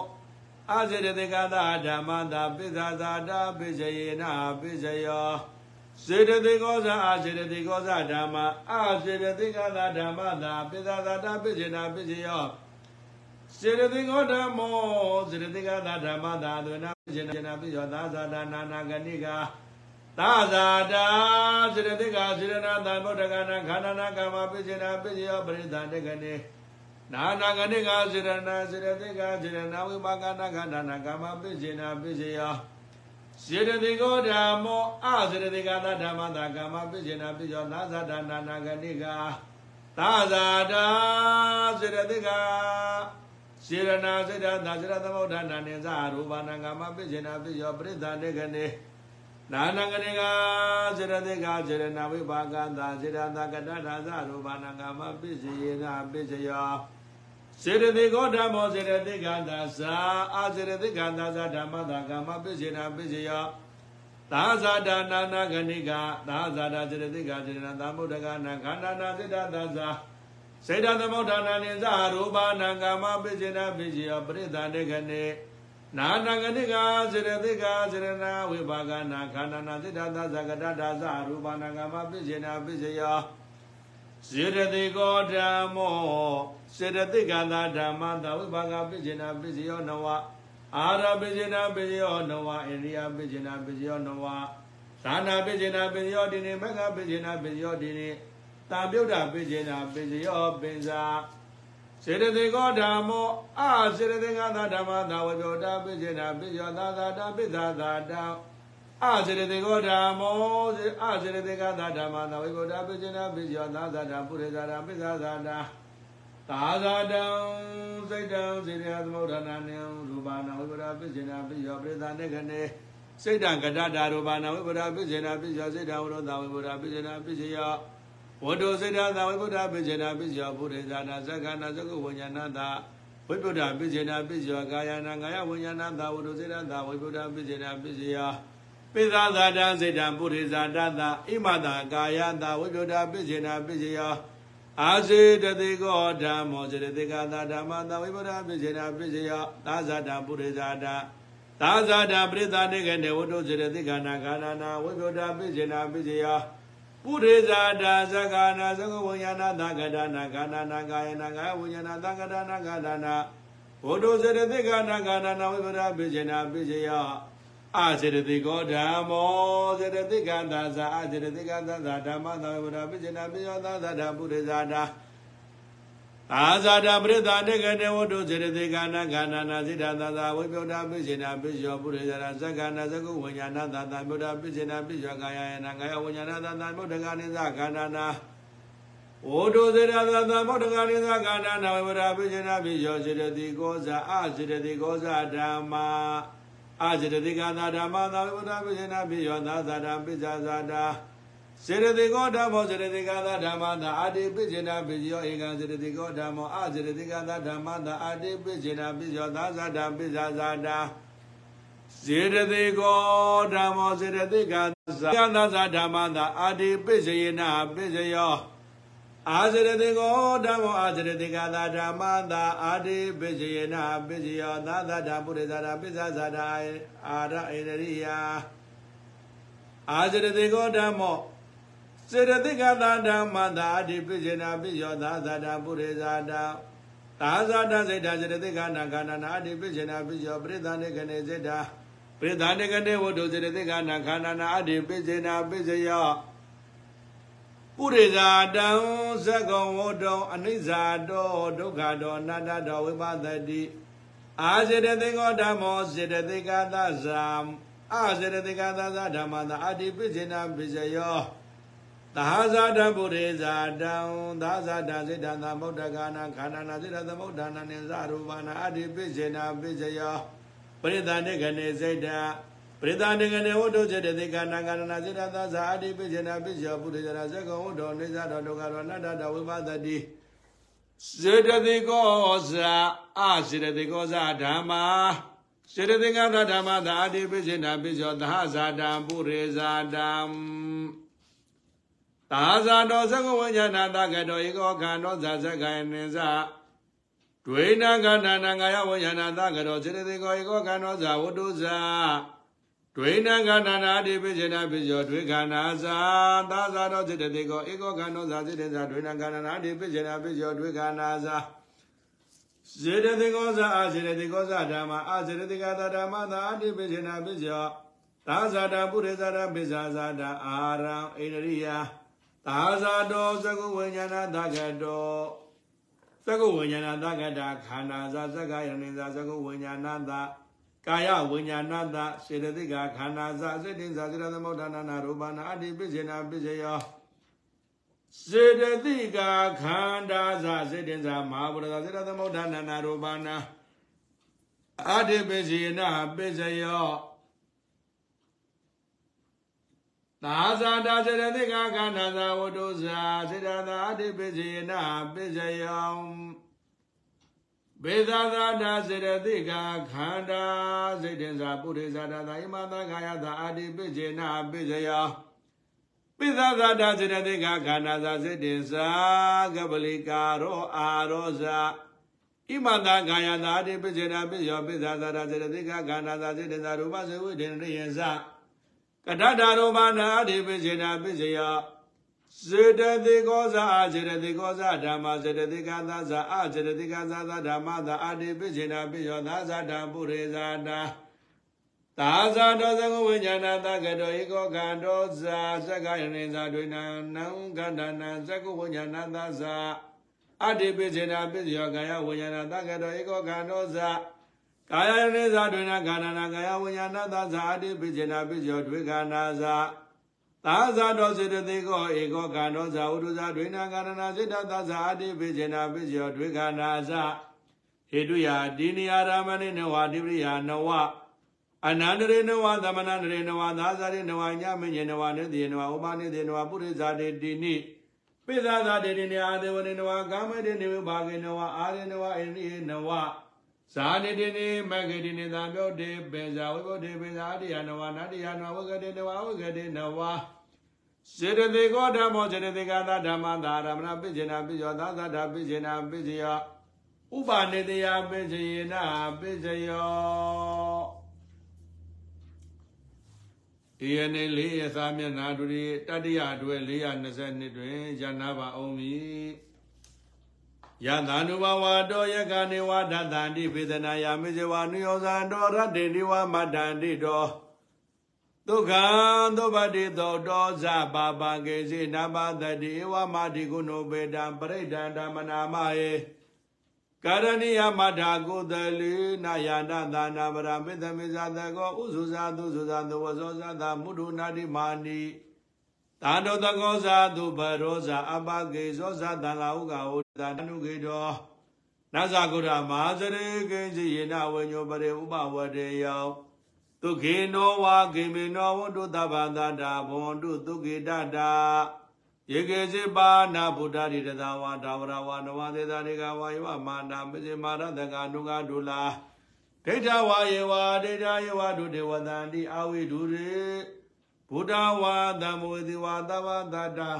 အစေတသိကသာဓမ္မသာပိသသာတာပိစေယနာပိစယော စေတသိကောဇာအစေတသိကောဇာဓမ္မအစေတသိကသာဓမ္မသာပိသသာတာပိစေနာပိစီယောစေတသိကောဓမ္မောစေတသိကသာဓမ္မသာသွေနာပိစေနာပိယောသာသာတာနာနာဂဏိကာသာဇာတာစေတသိကစေရနာသံဗုဒ္ဓကနာခန္ဓာနာကာမပိစေနာပိစယောပရိသန္တကနေနာနာဂဏိကာစေရနာစေတသိကစေရနာဝိပါကနာခန္ဓာနာကာမပိစေနာပိစယော စေတသိကောဓမ္မောအစေတသိကသာဓမ္မသာကာမပိစေနာပိစယောသာဇာတာနာနာဂဏိကာသာဇာတာစေတသိကစေရနာစေတသာစေရသမုဒ္ဒနာနိသရူပနာကာမပိစေနာပိစယောပရိသန္တကနေနာနကရေကစေရတိကစေရနာဝိပါကသာစေရတာကတ္တဒါသရူပနာကမပစ္စယေနပစ္စယော စေရတိကောဓမ္မောစေရတိကသာသာအာစေရတိကသာသာဓမ္မတာကမပစ္စေနာပစ္စယောသာဇာတာနာနာဂဏိကသာဇာတာစေရတိကစေရနာသမုဒ္ဒကနာခန္ဓာနာစေတသာသာစေတသမုဒ္ဒနာနိသရူပနာကမပစ္စေနာပစ္စယောပရိသန္တေခနေနာနာဂတိကစေရတိကစေရနာဝိပါကနာခန္ဓာနာစိတ္တသသကတဒါသရူပနာကမပိစေနာပိစယော စေရတိကောဓမ္မောစေရတိကသာဓမ္မသဝိပါကပိစေနာပိစယောနဝအာရပိစေနာပိစယောနဝအိန္ဒိယပိစေနာပိစယောနဝသာနာပိစေနာပိစယောဒီနေမကပိစေနာပိစယောဒီနေတာပြုတ်တာပိစေနာပိစယောပင်စာစေတသိကောဓမ္မောအာစေတသိကသာဓမ္မသာဝေပြောတာပိစေနာပိယောသာသာတာပိသာသာတာ အာစေတသိကောဓမ္မောအာစေတသိကသာဓမ္မသာဝေပြောတာပိစေနာပိယောသာသာတာပုရိသတာပိသာသာတာသာသာတံစိတ်တံစေတသမုဒ္ဒနာနံရူပနာဝေပြောတာပိစေနာပိယောပိသာနေခနေစိတ်တံကတ္တတာရူပနာဝေပြောတာပိစေနာပိယောစိတ်တံဝရောသာဝေပြောတာပိစေနာပိစေယောဝတ္တုစေတသာဝိဗုဒ္ဓပိစေနာပိစယောဘုရေဇာနာသက္ကနာသကုဝိညာဏသာဝိဗုဒ္ဓပိစေနာပိစယောကာယနာကာယဝိညာဏသာဝတ္တုစေတသာဝိဗုဒ္ဓပိစေနာပိစယော ပိသသာတံစေတံပုရိဇာတသာဣမတာကာယသာဝိဗုဒ္ဓပိစေနာပိစယောအာစေတတိကောဓမ္မောစေတတိကသာဓမ္မသာဝိဗုဒ္ဓပိစေနာပိစယောသာဇာတံပုရိဇာတသာဇာတံပရိသတေကနေဝတ္တုစေတတိကနာကာနာနာဝိဗုဒ္ဓပိစေနာပိစယောပုရိဇာတာသက္ကာနာသကဝိညာဏသကဒနာခန္ဓာနာကာယနာကာယဝိညာဏသကဒနာခန္ဓာနာဘုဒ္ဓစေတသိကနာခန္ဓာနာဝိပဒပိစေနာပိစေယ အာစေတသိကောဓမ္မောစေတသိကသာသာအာစေတသိကသာသာဓမ္မသာဝိပဒပိစေနာပိယောသာသာဓပုရိဇာတာအာဇာတာပရိသတေကနေဝတ္တုစေတသိကနာခန္ဓာနာစိတ္တသာသာဝိပယတာပိစေနာပိယောပုရိဇာတာသက္ကနာသကုဝိညာဏသာသာမြုဒ္ဓပိစေနာပိယောကာယယနာကာယဝိညာဏသာသာမြုဒ္ဓကနိသခန္ဓာနာဝတ္တုစေတသာသာမြုဒ္ဓကနိသခန္ဓာနာဝိပဒပိစေနာပိယောစေတသိကောဇာအာစေတသိကောဇာဓမ္မာ အာစေတသိကသာဓမ္မာသာဝိပဒပိစေနာပိယောသာသာဓပိဇာဇာတာစေတသိကောဓမ္မောစေတသိကသာဓမ္မသာအာတိပိစေနာပိစယောဧကံစေတသိကောဓမ္မောအာစေတသိကသာဓမ္မသာအာတိပိစေနာပိစယောသာဇာတာပိဇာဇာတာစေတသိကောဓမ္မောစေတသိကသာသာဇာဓမ္မသာအာတိပိစေယနာပိစယော အာစေတသိကောဓမ္မောအာစေတသိကသာဓမ္မသာအာတိပိစေယနာပိစယောသာဇာတာပုရိသတာပိဇာဇာတာအာရဧရိယအာစေတသိကောဓမ္မောစေတသိကသာဓမ္မသာအတိပိစေနာပိယောသာသာတာပုရိဇာတာသာဇာတစေတစေတသိကနာခန္ဓာနာအတိပိစေနာပိယောပရိသနေကနေစေတာပရိသနေကနေဝတ္ထုစေတသိကနာခန္ဓာနာအတိပိစေနာပိစယော ပုရိဇာတံသက္ကုံဝတ္တုံအနိစ္စတောဒုက္ခတောအနတ္တတောဝိပသတိအာစေတသိကောဓမ္မောစေတသိကသဇာအာစေတသိကသဇာဓမ္မသာအတိပိစေနာပိစယောသာဇာတပုရိဇာတံသာဇာတစိတ္တသမုဒ္ဒကာနာခန္ဓာနာစိတ္တသမုဒ္ဒနာနိသရူပနာအတ္တိပိစေနာပိစယောပရိသန္တိကနေစိတ်တပ ရိသန္တိကနေဝတ္ထုစေတသိကနာခန္ဓာနာစိတ္တသာဇာအတ္တိပိစေနာပိစယောပုရိဇာဇဂဝတ္တောနိသတောဒုက္ခရောအနတ္တတဝိပသတိစေတသိကောဇာအစေတသိကောဇာဓမ္မာစေတသိကဓမ္မသာအတ္တိပိစေနာပိစယောသာဇာတံပုရိဇာတံသာဇာတော်သကဝဉ္ဇနာတကတောဧကောခန္ဓောဇာဇကယနိဇဒွေနကန္တနာငါယဝဉ္ဇနာတကတောစေတသိကောဧကောခန္ဓောဇာဝတ္တုဇာ ဒွေနကန္တနာတိပိစေနာပိဇောဒွေခန္ဓာဇာသာဇာတော်စေတသိကောဧကောခန္ဓောဇာစေတဇာဒွေနကန္တနာတိပိစေနာပိဇောဒွေခန္ဓာဇာစေတသိကောဇာအာစေတသိကောဇာဓမ္မအာစေတသိကသာဓမ္မသာအတိပိစေနာပိဇောသာဇာတာပုရိသရာပိဇာဇာတာအာရံဣန္ဒရိယသာဇာတောသကုဝိညာဏသကတောသကုဝိညာဏသကတာခန္ဓာဇာသက္ကယနိဇာသကုဝိညာဏသ ကာယဝိညာဏသစေတသိကခန္ဓာဇာစေတင်ဇာစေတသမုဋ္ဌာနာနာရူပနာအတ္တိပိစေနာပိစေယောစေတသိကခန္ဓာဇာစေတင်ဇာမဟာဗုဒ္ဓဇာစေတသမုဋ္ဌာနာနာရူပနာအတ္တိပိစေနာပိစေယောသာဇာတာစေတသိကခန္ဓာသာဝတ္တုဇာစေတသာအတိပိစေနပိစယော ဘေသာသာတာစေတသိကခန္ဓာစိတ်တင်္စာပုရိသတာသာဣမသာခာယသာအတိပိစေနပိစယောပိသသာတာစေတသိကခန္ဓာသာစိတ်တင်္စာကပလိကာရောအာရောဇာဣမသာခာယသာအတိပိစေနပိစယောပိသသာတာစေတသိကခန္ဓာသာစိတ်တင်္စာရူပစေဝိတေနရိယဇာကတ္တရောမနာအဓိပိစေနာပိစယ စေတသိကောဇာအစေတသိကောဇာဓမ္မစေတသိကသာဇာအစေတသိကသာဇာဓမ္မသာအဓိပိစေနာပိယောသာဇာဓမ္ပုရိဇာတာသာဇာတောသကဝိညာဏတကတောဧကောခန္တောဇာသက္ကယနေဇာဒွေနံနံကန္တနာသကဝိညာဏသဇာအဓိပိစေနာပိယောကာယဝိညာဏတကတောဧကောခန္တောဇာကာယနိသဒွေနခန္ဓာနာကာယဝိညာဏသဇာအတိပိစေနာပိစောဒွေခန္ဓာဇာ သာဇာတော်စေတသိကောဧကောခန္ဓောဇာဝုဒ္ဓဇာဒွေနခန္ဓာနာစေတသဇာအတိပိစေနာပိစောဒွေခန္ဓာဇာဟေတုယဒီနိယာရမဏိနဝတိပရိယာနဝအနန္တရေနဝသမဏန္တရေနဝသာဇာရေနဝညမညေနဝနိတိနဝဥပနိတိနဝပုရိဇာတေတိနိပိဇာဇာတေတိနိအာဒေဝနိနဝကာမတေနိဝဘာဂေနဝအာရေနဝအိနိနဝဇာတိတိနိမဂ္ဂတိနိသံပြောတေပေဇာဝိဘုတေပေဇာတိယနဝနာတိယနဝဝဂတိနဝဝဂတိနဝ စေတသိကောဓမ္မောစေတသိကသာဓမ္မသာရမဏပိစေနာပိယောသာသတ္တပိစေနာပိစယောဥပနိတယပိစေယနာပိစယောဒီယနေ့လေးရသာမျက်နာတူရီတတ္တရအတွဲ422တွင်ယန္နာပါအောင်မည်ယသ ानु ဘဝတောယကနေဝဒတန္တိပေဒနာယာမိဇဝနုယောဇံတောရတ္တေနိဝမတ္တန္တိတော ဒုက္ခံသုပတိသောတောဇပါပကေစီနမတတိဧဝမာတိကုဏုပေတံပရိဒန္ဓမနာမယေကာရဏိယမထာကုသလိနာယနာသာနာပရမေသမေဇာတကောဥစုဇာသူစုဇာသဝဇောဇာသမုဒုနာတိမာနိတာတောတကောဇာသူဘရောဇာအပကေဇောဇာတန်လာဥကဟောတာနုကေတောနသကုရမဟာစရေကိဉ္စီယေနဝေညောပရေဥပဝတေယော ဒုခေနောဝါခေမေနောဝတုတဗ္ဗန္တတာဘဝန္တုဒုခေတတာယေကေစေပါဏဗုဒ္ဓရိတသဝါဒါဝရဝါနဝသေသာရိကဝါယဝမာနာမစေမာရတကနုကဒုလာဒိဋ္ဌဝါယေဝါဒိဋ္ဌယေဝဒုတေဝတန္တိအာဝိဒုရေဘုဒ္ဓဝါသံဝေတိဝါသဗ္ဗတတာ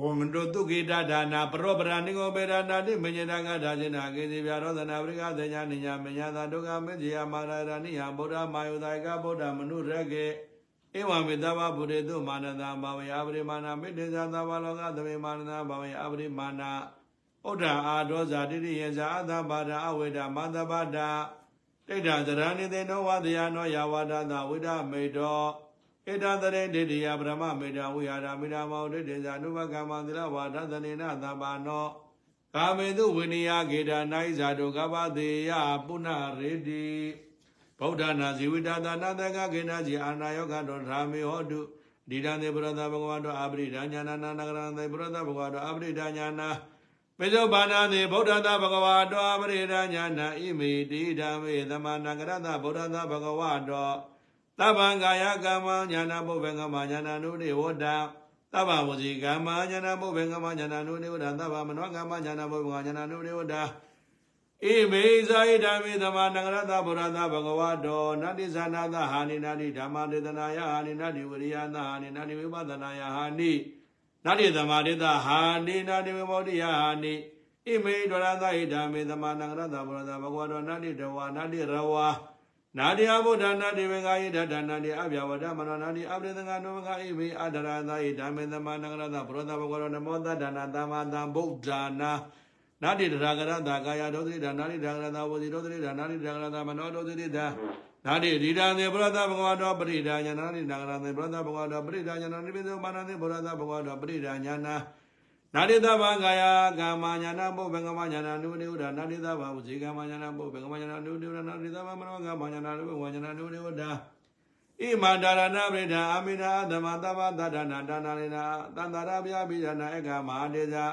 ဝမန္တုတုကိတဒါနာပရောပရဏိကောပေရနာတိမညတငါဒါจินနာကေစီပြရောသနာပရိကသညာနိညာမညာသာဒုက္ခမေဇယမာရရဏိယဗုဒ္ဓမာယုသာယကဗုဒ္ဓမနုရကေဧဝမေတ္တဝဗုဒ္ဓေတုမာနတာဘာဝယပရိမာဏမေတ္တေသာသဘာလောကသမေမာနတာဘာဝယအပရိမာဏဩဒ္ဓအာဒောဇာတိရိယဇာအသဘာဒအဝေဒမန္တဘာဒတိဋ္ဌသရဏိသေနောဝတယနောယာဝဒသဝိဒမေတော ဧတသရေဒိဋ္ဌိယဗြဟ္မမေတဝိဟာရမေတမောဒိဋ္ဌိဇာနုဘကမ္မသီလဝါဒသနေနသဗ္ဗနောကာမေတုဝိနိယဂေဒနာဣဇာတုကပတိယပုဏ္ဏရေတိဗုဒ္ဓနာဇီဝိတသာနာတကကေနာကြီးအာနာယောဂတောဓာမေဟောတုဒီတံသေပရသဘဂဝါတောအပရိဒာညာနာနာနဂရံသေပရသဘဂဝါတောအပရိဒာညာနာပိဇောဘာနာတိဗုဒ္ဓသာဘဂဝါတောအပရိဒာညာနာဣမိတိဓမ္မေသမဏဂရတဗုဒ္ဓသာဘဂဝါတော သဗ္ဗံကာယကမ္မညာနာဘုဗ္ဗံကမ္မညာနာနုတိဝတ္တသဗ္ဗဝစီကမ္မညာနာဘုဗ္ဗံကမ္မညာနာနုတိဝတ္တသဗ္ဗမနောကမ္မညာနာဘုဗ္ဗံညာနာနုတိဝတ္တဣမေဇာယဓမ္မေသမနဂရတဗုရတဘဂဝတောနတ္တိသနာသဟာနိနတ္တိဓမ္မဒေသနာယဟာနိနတ္တိဝရိယသဟာနိနတ္တိဝိပဿနာယဟာနိနတ္တိသမာဓိတဟာနိနတ္တိဝိမောတိယဟာနိဣမေဒရသဟိဓမ္မေသမနဂရတဗုရတဘဂဝတောနတ္တိတဝါနတ္တိရဝါ နာတိအဘုဒ္ဓနာတိဝေကာယိဒတနာတိအဗျဝဒမနောနာတိအပရိသငါနောကဣမေအဒရသဟိဓမ္မေသမနဂရတဗုရတဘဂဝတောနမောတတနာသမ္မာသမ္ဗုဒ္ဓနာနာတိတရာဂရတာကာယဒုသရိတာနာတိတရာဂရတာဝစီဒုသရိတာနာတိတရာဂရတာမနောဒုသရိတာနာတိဒီတာသေဘုရသဘဂဝတောပရိဒါညာနာတိနာဂရသေဘုရသဘဂဝတောပရိဒါညာနာတိပိသောမာနသေဘုရသဘဂဝတောပရိဒါညာနာ နာတိသဘာကာယကာမညာနာဘုဗေကမညာနာနုနိဝဒနာတိသဘာဝစီကာမညာနာဘုဗေကမညာနာနုနိဝဒနာတိသဘာမနောကာမညာနာနုဝညာနာနုနိဝဒဣမန္တရဏပရိဒါအမိနာသမတဗ္ဗတဒနာဒါနာလေနာတန္တရာဗျာပိဒနာဧကမဟာတေဇာ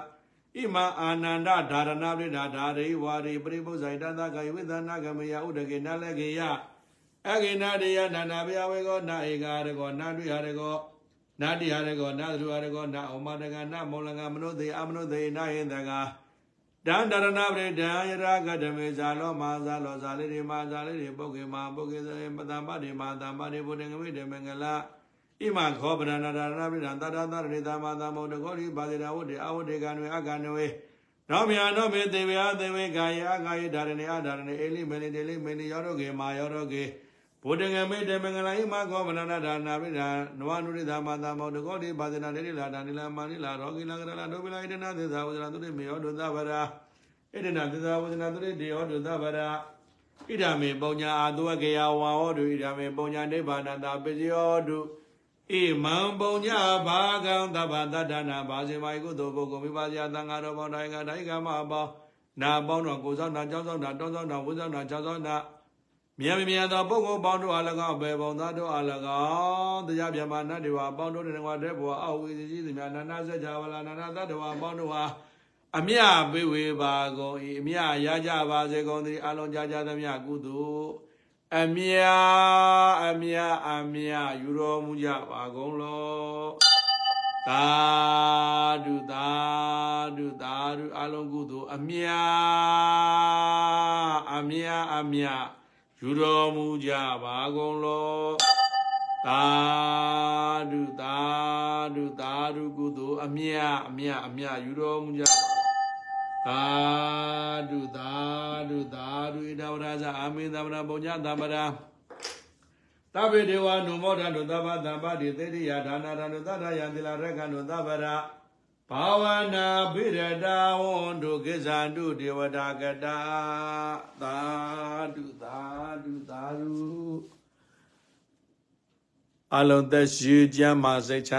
ဣမအာနန္ဒဓာရဏပရိဒါဓာရိဝါရိပရိပု္ပဇိတသကယဝိသနာကမယဥဒကေနလကေယအဂိနာတေယနာနာဘယဝေကောနာဧကာရကောနာတွေ့ရကော နာတိရကောနာသရရကောနာဩမတကနာမောလကမနုသေအမနုသေနာဟိတကတန္တရဏပရိဒံယရာဂတမေဇာလောမာဇာလောဇာလိရိမာဇာလိရိပုဂ္ဂေမာပုဂ္ဂေသေပတံပတိမာတံပတိဘုဒ္ဓံဂမိတေမင်္ဂလာဣမခောပရဏဒါရဏပိဒံတတသရဏိသမသမ္မောတကောရိပါတိရာဝတ္တေအဝတ္တေကနွေအကနွေနောမြာနောမေသေဝယသေဝေကာယအကာယဒါရဏိအဒါရဏိအေလိမေလိတေလိမေလိယောရောကေမာယောရောကေ ဘုဒ္ဓံဂမိတေမင်္ဂလာဣမခောပရဏဒါရဏပိဒံနဝနုရိသမသမ္မောတကောရိပါတိရာတေလိလာဒါနိလာမာနိလာရောကိလကရလာဒုပိလာဣဒနာသေသာဝဇရာသူရိမေယောဒုသဗရာဣဒနာသေသာဝဇနာသူရိတေယောဒုသဗရာဣဒာမေပုံညာအာတုဝကေယဝါဟောတုဣဒာမေပုံညာနိဗ္ဗာနတာပစ္စယောတုဣမံပုံညဘာကံသဗ္ဗတတ္တနာဘာစေမိုင်ကုသိုလ်ပုဂ္ဂိုလ်မိပါဇာသံဃာတော်ပေါင်းတိုင်းကတိုင်းကမအပေါင်းနာပေါင်းတော်ကိုဆောင်တာကြောင်းဆောင်တာတောင်းဆောင်တာဝိဆောင်တာကြောင်းဆောင်တာ မြတ်မြတ်သောပုဂ္ဂိုလ်ပေါင်းတို့အား၎င်းဘေဘုံသားတို့အား၎င်းတရားမြတ်မာနတ်တွေဟာပေါင်းတို့တဲ့ငါတဲ့ဘဝအောက်ဝေစီစီသည်များနာနာစัจ java လာနာနာတတ္တဝါပေါင်းတို့ဟာအမြပေးဝေပါကုန်၏အမြရကြပါစေကုန်သည်အလုံးကြကြသမျှကုသိုလ်အမြအမြအမြယူတော်မူကြပါကုန်လောသာဓုသာဓုသာဓုအလုံးကုသိုလ်အမြအမြအမြ ယူတော်မူကြပါကုန်လောသာဓုသာဓုသာဓုကုသိုလ်အမြအမြအမြယူတော်မူကြပါသာဓုသာဓုသာဓုဣဒဝရဇအာမိသမ္မနာပုံညသမ္မရာသဗ္ဗေဒေဝနုမောဒန္တုသဗ္ဗသဗ္ဗတိသေတိယဒါနာဒန္တုသတ္တယံတိလာရကန္တုသဗ္ဗရာ ဘာဝနာဘိရတာဝန္တုကိစ္ဆန္တုဒေဝတာကတာသာဓုသာဓုသာဓုအလုံးသက်ရှိကျမ်းမာစိတ်ချမ်း